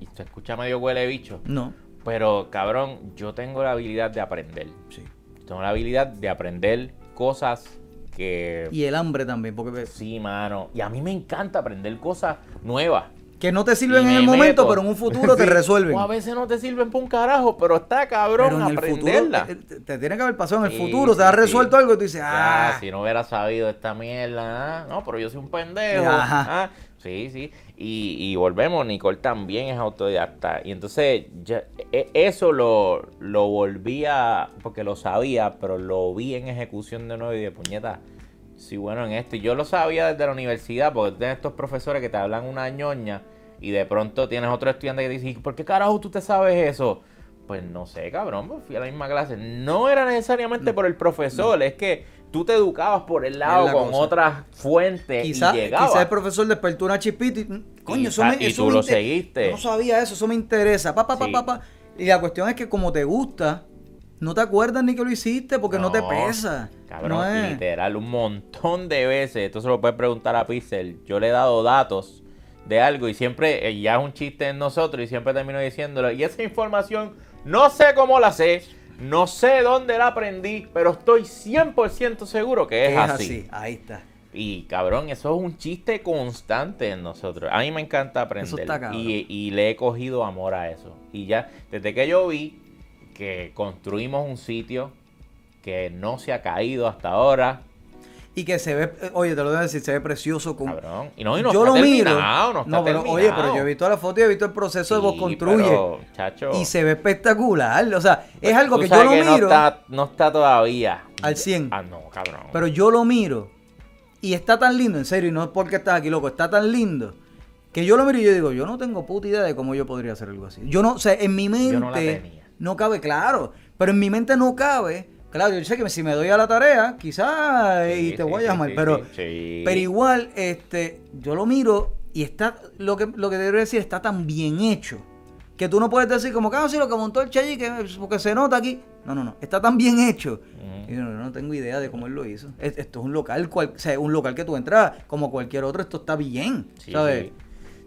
Y se escucha medio huele bicho. No, Pero cabrón, yo tengo la habilidad de aprender. sí. Tengo la habilidad de aprender cosas que. Y el hambre también, porque Sí, mano. Y a mí me encanta aprender cosas nuevas. Que no te sirven en el momento, pero en un futuro te resuelven. O a veces no te sirven para un carajo, pero está cabrón Pero en el futuro aprenderla. eh, te, te tiene que haber pasado en el Sí, futuro, te sí, ha sí. resuelto algo y tú dices, Ya, ah, si no hubiera sabido esta mierda, ah, no, pero yo soy un pendejo. Ajá. ah, sí, sí. Y, y volvemos, Nicole también es autodidacta. Y entonces ya- e- eso lo, lo volví a, porque lo sabía, pero lo vi en ejecución de nuevo y de puñeta. Sí, bueno, en esto. Y yo lo sabía desde la universidad, porque tienes estos profesores que te hablan una ñoña y de pronto tienes otro estudiante que te dice, "¿Y ¿por qué carajo tú te sabes eso? Pues no sé, cabrón, pues fui a la misma clase. No era necesariamente por el profesor, es que tú te educabas por el lado la con cosa. otras fuentes quizás y llegabas. quizá el profesor despertó una chispita y, mm, coño, eso me, y eso tú me lo seguiste. No sabía eso, eso me interesa. Pa, pa, Sí. pa, pa. Y la cuestión es que como te gusta, no te acuerdas ni que lo hiciste porque no, te pesa. Cabrón, No es- literal, un montón de veces. Esto se lo puedes preguntar a Pixel. Yo le he dado datos de algo y siempre, eh, ya es un chiste en nosotros y siempre termino diciéndolo. Y esa información, no sé cómo la sé, no sé dónde la aprendí, pero estoy 100% seguro que es, es así. así. Ahí está. Y cabrón, eso es un chiste constante en nosotros. A mí me encanta aprender. está cabrón. y, y le he cogido amor a eso. Y ya, desde que yo vi que construimos un sitio que no se ha caído hasta ahora, Y que se ve, eh, oye, te lo voy a decir, se ve precioso. Con... cabrón. Y no, y no yo está lo miro. no está pero, terminado. oye, pero yo he visto la foto y he visto el proceso de vos construye. pero, chacho, Y se ve espectacular. O sea, es algo tú que yo lo que no miro está, no está todavía. al 100. Ah, no, cabrón. Pero yo lo miro y está tan lindo, en serio, y no es porque estás aquí, loco, está tan lindo que yo lo miro y yo digo, yo no tengo puta idea de cómo yo podría hacer algo así. Yo no, o sea, en mi mente no no cabe, claro, pero en mi mente no cabe. Claro, yo sé que si me doy a la tarea, quizás y Sí, te sí, voy a llamar, sí, pero pero igual este yo lo miro y está lo que lo que te quiero decir está tan bien hecho que tú no puedes decir como que ah, sí, lo que montó el Chayi que porque se nota aquí. No, no, no, está tan bien hecho. Y yo no, no tengo idea de cómo él lo hizo. Es- Esto es un local, cual, o sea, un local que tú entras como cualquier otro, esto está bien, Sí, ¿sabes? sí.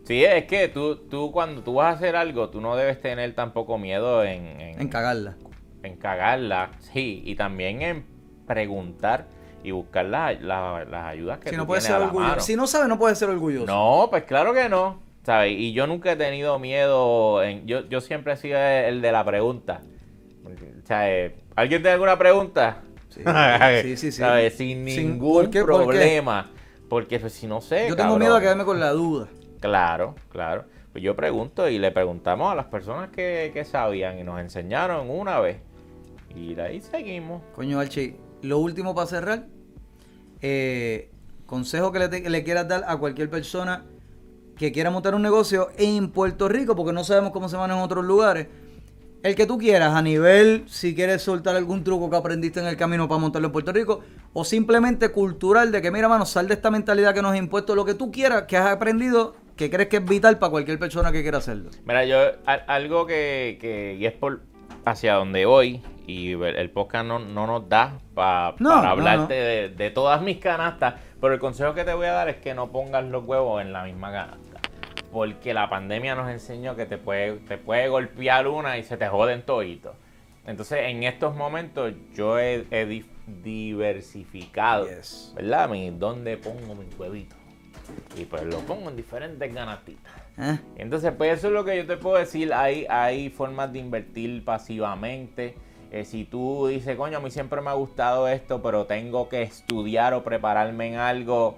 Sí, es que tú, tú cuando tú vas a hacer algo, tú no debes tener tampoco miedo en, en, En cagarla. En cagarla, sí, y también en preguntar y buscar la- la- las ayudas que Si tú no tienes ser orgulloso. Si no sabes, no puedes ser orgulloso. No, pues claro que no, ¿sabes? Y yo nunca he tenido miedo, en, yo, yo siempre he sido el de la pregunta. Eh, ¿alguien tiene alguna pregunta? Sí, sí, sí, sí. ¿Sabes? Sin Sin- ningún ¿por qué? ¿Por qué? problema. Porque pues, si no sé, Yo tengo cabrón. miedo a quedarme con la duda. Claro, claro. Pues yo pregunto y le preguntamos a las personas que, que sabían y nos enseñaron una vez. Y de ahí seguimos. Coño, Archie, lo último para cerrar. eh, consejo que le, te- le quieras dar a cualquier persona que quiera montar un negocio en Puerto Rico, porque no sabemos cómo se van en otros lugares. El que tú quieras, a nivel, si quieres soltar algún truco que aprendiste en el camino para montarlo en Puerto Rico, o simplemente cultural, de que mira, mano, sal de esta mentalidad que nos ha impuesto, lo que tú quieras, que has aprendido, que crees que es vital para cualquier persona que quiera hacerlo. Mira, yo, al- algo que, que y es por hacia donde voy, y el podcast no, no nos da pa- No, para no, hablarte De, de todas mis canastas, pero el consejo que te voy a dar es que no pongas los huevos en la misma canasta. Porque la pandemia nos enseñó que te puede, te puede golpear una y se te joden toditos. Entonces, en estos momentos, yo he, he di- diversificado, Yes. ¿verdad? Mi, ¿Dónde pongo mis huevitos? Y pues lo pongo en diferentes canastitas. ¿Eh? Entonces, pues eso es lo que yo te puedo decir. Hay, hay formas de invertir pasivamente. Eh, si tú dices, coño, a mí siempre me ha gustado esto, pero tengo que estudiar o prepararme en algo,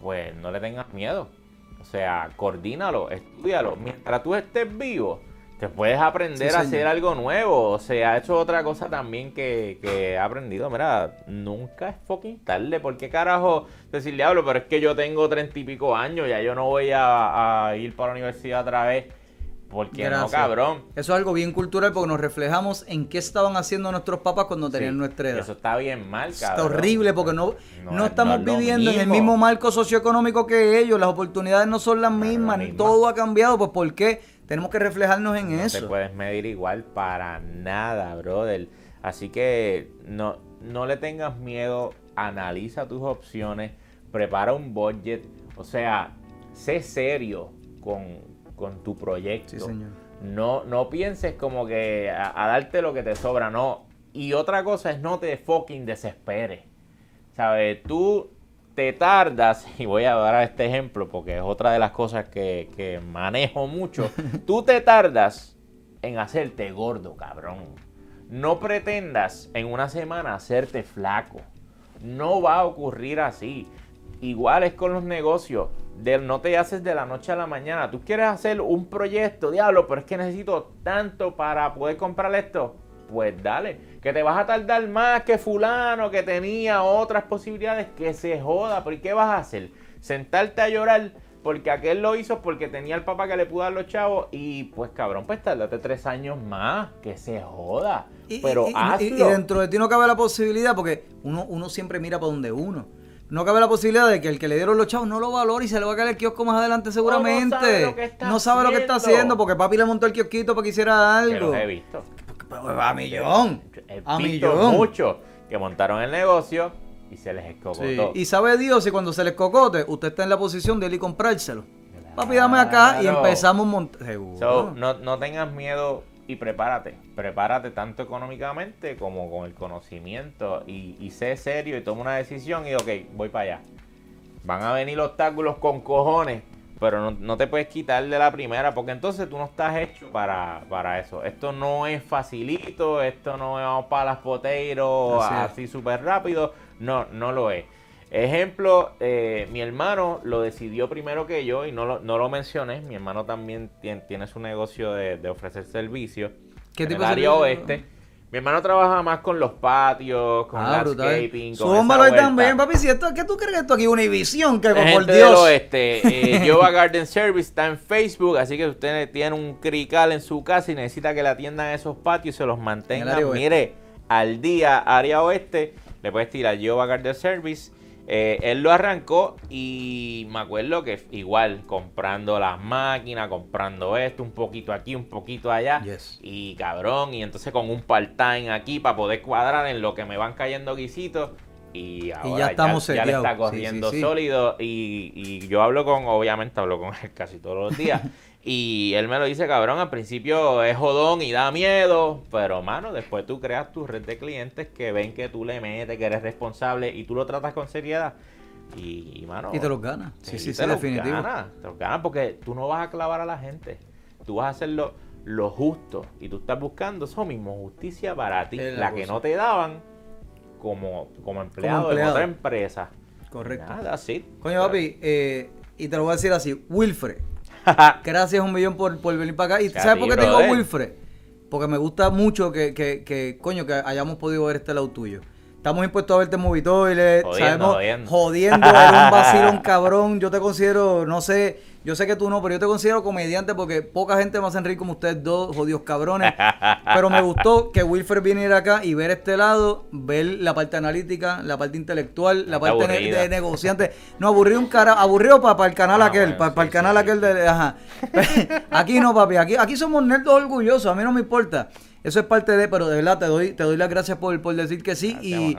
pues no le tengas miedo. O sea, coordínalo, estudialo. Mientras tú estés vivo, te puedes aprender Sí, a hacer algo nuevo. O sea, eso es otra cosa también que, que he aprendido. Mira, nunca es fucking tarde. ¿Por qué carajo decir diablo? Pero es que yo tengo treinta y pico años, ya yo no voy a, a ir para la universidad otra vez. ¿Por qué no, Gracias. cabrón? Eso es algo bien cultural porque nos reflejamos en qué estaban haciendo nuestros papás cuando tenían nuestra edad. Eso está bien mal, Está cabrón. horrible porque no, no, No es- estamos no es lo viviendo en el mismo. marco socioeconómico que ellos, las oportunidades no son las mismas, misma. todo ha cambiado, pues ¿por qué? Tenemos que reflejarnos en no te eso. puedes medir igual para nada, brother. Así que no, no le tengas miedo, analiza tus opciones, prepara un budget, o sea, sé serio con, con tu proyecto. Sí, señor. No, no pienses como que a, a darte lo que te sobra, no. Y otra cosa es no te fucking desesperes. ¿Sabes? Tú te tardas, y voy a dar este ejemplo porque es otra de las cosas que, que manejo mucho, tú te tardas en hacerte gordo, cabrón. No pretendas en una semana hacerte flaco. No va a ocurrir así. Igual es con los negocios. De, no te haces de la noche a la mañana. Tú quieres hacer un proyecto, diablo, pero es que necesito tanto para poder comprar esto. Pues dale, que te vas a tardar más que fulano que tenía otras posibilidades, que se joda. ¿Por qué vas a hacer? Sentarte a llorar porque aquel lo hizo porque tenía el papá que le pudo dar los chavos y pues cabrón, pues tardate tres años más, que se joda. Y, pero y- y- hazlo. y dentro de ti no cabe la posibilidad, porque uno, uno siempre mira para donde uno. No cabe la posibilidad de que el que le dieron los chavos no lo valore y se le va a caer el kiosco más adelante seguramente. sabe lo que está No sabe lo que está haciendo. porque papi le montó el kiosquito para que hiciera Que algo. los he visto. A millón. He A visto millón. muchos que montaron el negocio y se les escocotó. Sí, Y sabe Dios si cuando se les cocote, usted está en la posición de ir y comprárselo. Papi, dame acá y empezamos. Seguro. So, no, no tengas miedo y prepárate. Prepárate tanto económicamente como con el conocimiento. Y, y sé serio y toma una decisión y ok, voy para allá. Van a venir obstáculos con cojones, pero no, no te puedes quitar de la primera porque entonces tú no estás hecho para, para eso. Esto no es facilito, esto no es para las poteiros Así así súper rápido. No, no lo es. Ejemplo, eh, mi hermano lo decidió primero que yo y no lo, no lo mencioné. Mi hermano también tiene, tiene su negocio de, de ofrecer servicios. ¿Qué en tipo el de área servicio? oeste. Mi hermano trabaja más con los patios, con Ah, brutal. landscaping, con esa Zúmbalo ahí vuelta. también, papi. Si esto, ¿Qué tú crees que esto aquí es una división? Que La por gente Dios. del oeste, eh, Garden Service está en Facebook, así que si usted tiene un crical en su casa y necesita que le atiendan esos patios y se los mantengan, mire, al día, área oeste, le puedes tirar Yoga Garden Service. Eh, él lo arrancó y me acuerdo que igual comprando las máquinas, comprando esto, un poquito aquí, un poquito allá. Yes. Y cabrón, y entonces con un part-time aquí para poder cuadrar en lo que me van cayendo guisitos. Y ahora ya, estamos ya le seteados. está Sí, corriendo sí, sí. sólido. Y, y yo hablo con, obviamente hablo con él casi todos los días. y él me lo dice, cabrón, al principio es jodón y da miedo. Pero, mano, después tú creas tu red de clientes que ven que tú le metes, que eres responsable y tú lo tratas con seriedad. Y, mano. Y te los ganas. Sí, sí, sí, te los definitivo. ganas, te los ganas porque tú no vas a clavar a la gente. Tú vas a hacer lo, justo. Y tú estás buscando eso mismo, justicia para ti. Es la La que no te daban como, como empleado, empleado. en otra empresa. Correcto. Nada, sí. Coño, papi, eh, y te lo voy a decir así, Wilfred, gracias un millón por, por venir para acá. ¿Y A sabes por qué te digo brother. Wilfred? Porque me gusta mucho que, que, que, coño, que hayamos podido ver este lado tuyo. Estamos impuestos a verte en Movie Toilet, Jodiendo, sabemos, jodiendo. jodiendo, eres un vacilón cabrón. Yo te considero, no sé, yo sé que tú no, pero yo te considero comediante porque poca gente me reír como ustedes dos, jodidos cabrones. Pero me gustó que Wilfred viniera acá y ver este lado, ver la parte analítica, la parte intelectual, la parte ne- de negociante. No, aburrido un cara, aburrido para el canal Ah, aquel, bueno, para sí, el canal sí, aquel de, ajá. aquí no, papi, aquí, aquí somos nerdos orgullosos, a mí no me importa. Eso es parte de, pero de verdad te doy, te doy las gracias por, por decir que sí Gracias, y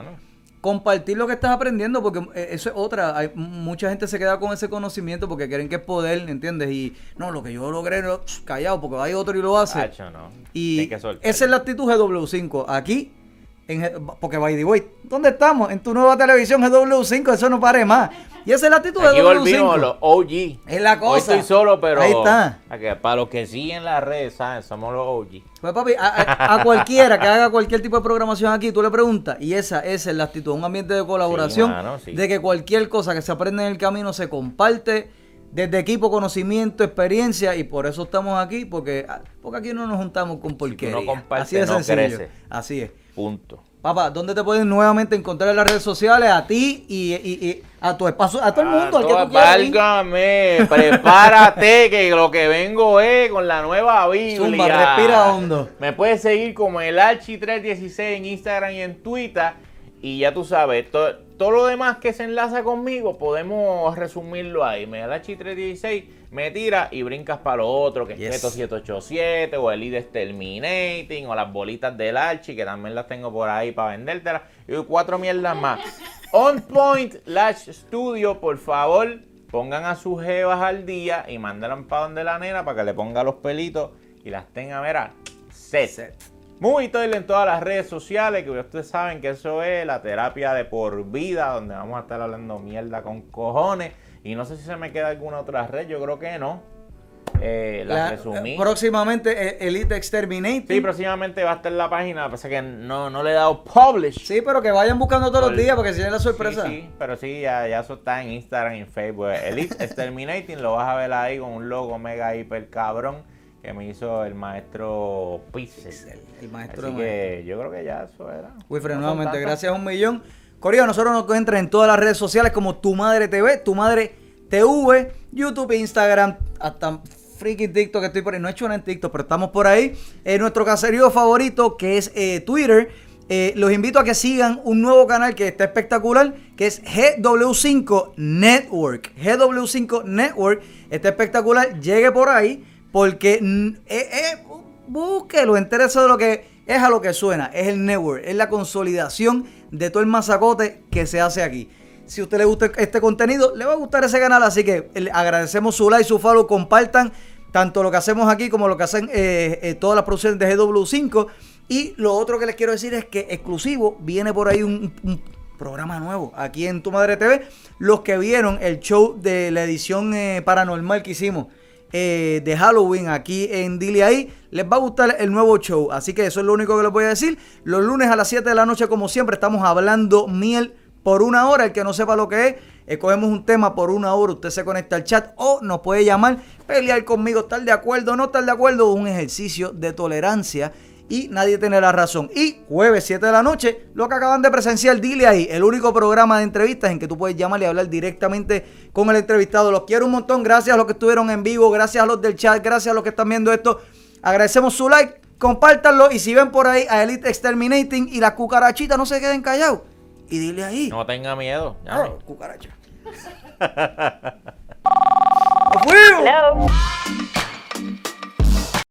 compartir lo que estás aprendiendo, porque eh, eso es otra. Hay, mucha gente se queda con ese conocimiento porque creen que es poder, ¿entiendes? Y no, lo que yo logré, no, callado, porque hay otro y lo hace. Hacho, no. Y esa es la actitud GW5. Aquí, en, porque by the way, ¿dónde estamos? En tu nueva televisión GW5, eso no pare más. Y esa es la actitud Aquí GW5. volvimos los OG. Es la Hoy cosa. estoy solo, pero. Ahí está. para los que siguen las redes, ¿sabes? Somos los OG. Pues papi, a, cualquiera que haga cualquier tipo de programación aquí, tú le preguntas, y esa, esa es la actitud, un ambiente de colaboración, Sí, mano, sí. de que cualquier cosa que se aprende en el camino se comparte, desde equipo, conocimiento, experiencia, y por eso estamos aquí, porque, porque aquí no nos juntamos con porquería. compartes, Así de no sencillo. Así es. Punto. Papá, ¿dónde te pueden nuevamente encontrar en las redes sociales? A ti y, y- y a tu espacio, a todo el mundo, al que tú ir. Válgame, prepárate que lo que vengo es con la nueva Biblia. Zumba, respira hondo. Me puedes seguir como el Archi316 en Instagram y en Twitter. Y ya tú sabes, to- todo lo demás que se enlaza conmigo, podemos resumirlo ahí. Me da el Archi316, me tira y brincas para lo otro, que Yes. es Keto 787 o el ID Terminating o las bolitas del Archi, que también las tengo por ahí para vendértelas. Y cuatro mierdas más. On Point Lash Studio, por favor, pongan a sus jevas al día y mándalas para donde la nena para que le ponga los pelitos y las tenga, mira, set. Muy Toilet en todas las redes sociales, que ustedes saben que eso es la terapia de por vida, donde vamos a estar hablando mierda con cojones. Y no sé si se me queda alguna otra red, yo creo que no. Eh, la, La- resumí. próximamente eh, Elite Exterminating. Sí, próximamente va a estar en la página, pasa que no, no le he dado publish. Sí, pero que vayan buscando todos los días porque si es la sorpresa. Sí, sí, pero sí, ya, ya eso está en Instagram y en Facebook. Elite Exterminating, lo vas a ver ahí con un logo mega hiper cabrón que me hizo el maestro Pixel. El maestro Así que yo creo que ya eso era. Wilfred, No nuevamente, gracias a un millón. Corio, nosotros nos encuentran en todas las redes sociales como Tu Madre TV, Tu Madre TV, YouTube, Instagram, hasta freaking TikTok que estoy por ahí. No he hecho nada en TikTok, pero estamos por ahí. En nuestro caserío favorito, que es eh, Twitter. Eh, los invito a que sigan un nuevo canal que está espectacular, que es GW5 Network. GW5 Network está espectacular. Llegue por ahí, porque mm, eh, eh, búsquelo, entérese de lo que es a lo que suena. Es el network, es la consolidación de todo el masacote que se hace aquí. Si a usted le gusta este contenido, le va a gustar ese canal. Así que eh, agradecemos su like, su follow, compartan tanto lo que hacemos aquí como lo que hacen eh, eh, todas las producciones de GW5. Y lo otro que les quiero decir es que exclusivo viene por ahí un, programa nuevo aquí en Tu Madre TV. Los que vieron el show de la edición paranormal que hicimos eh, de Halloween aquí en Dile ahí, les va a gustar el nuevo show. Así que eso es lo único que les voy a decir. Los lunes a las 7 de la noche, como siempre, estamos hablando miel por una hora. El que no sepa lo que es, escogemos un tema por una hora. Usted se conecta al chat o nos puede llamar, pelear conmigo, estar de acuerdo o no estar de acuerdo. Un ejercicio de tolerancia y Nadie tiene la razón. Y jueves 7 de la noche, lo que acaban de presenciar, dile ahí, el único programa de entrevistas en que tú puedes llamar y hablar directamente con el entrevistado. Los quiero un montón, gracias a los que estuvieron en vivo, gracias a los del chat, gracias a los que están viendo esto. Agradecemos su like, compártanlo y si ven por ahí a Elite Exterminating y las cucarachitas, no se queden callados. Y dile ahí. No tenga miedo. Oh, cucaracha. Hello.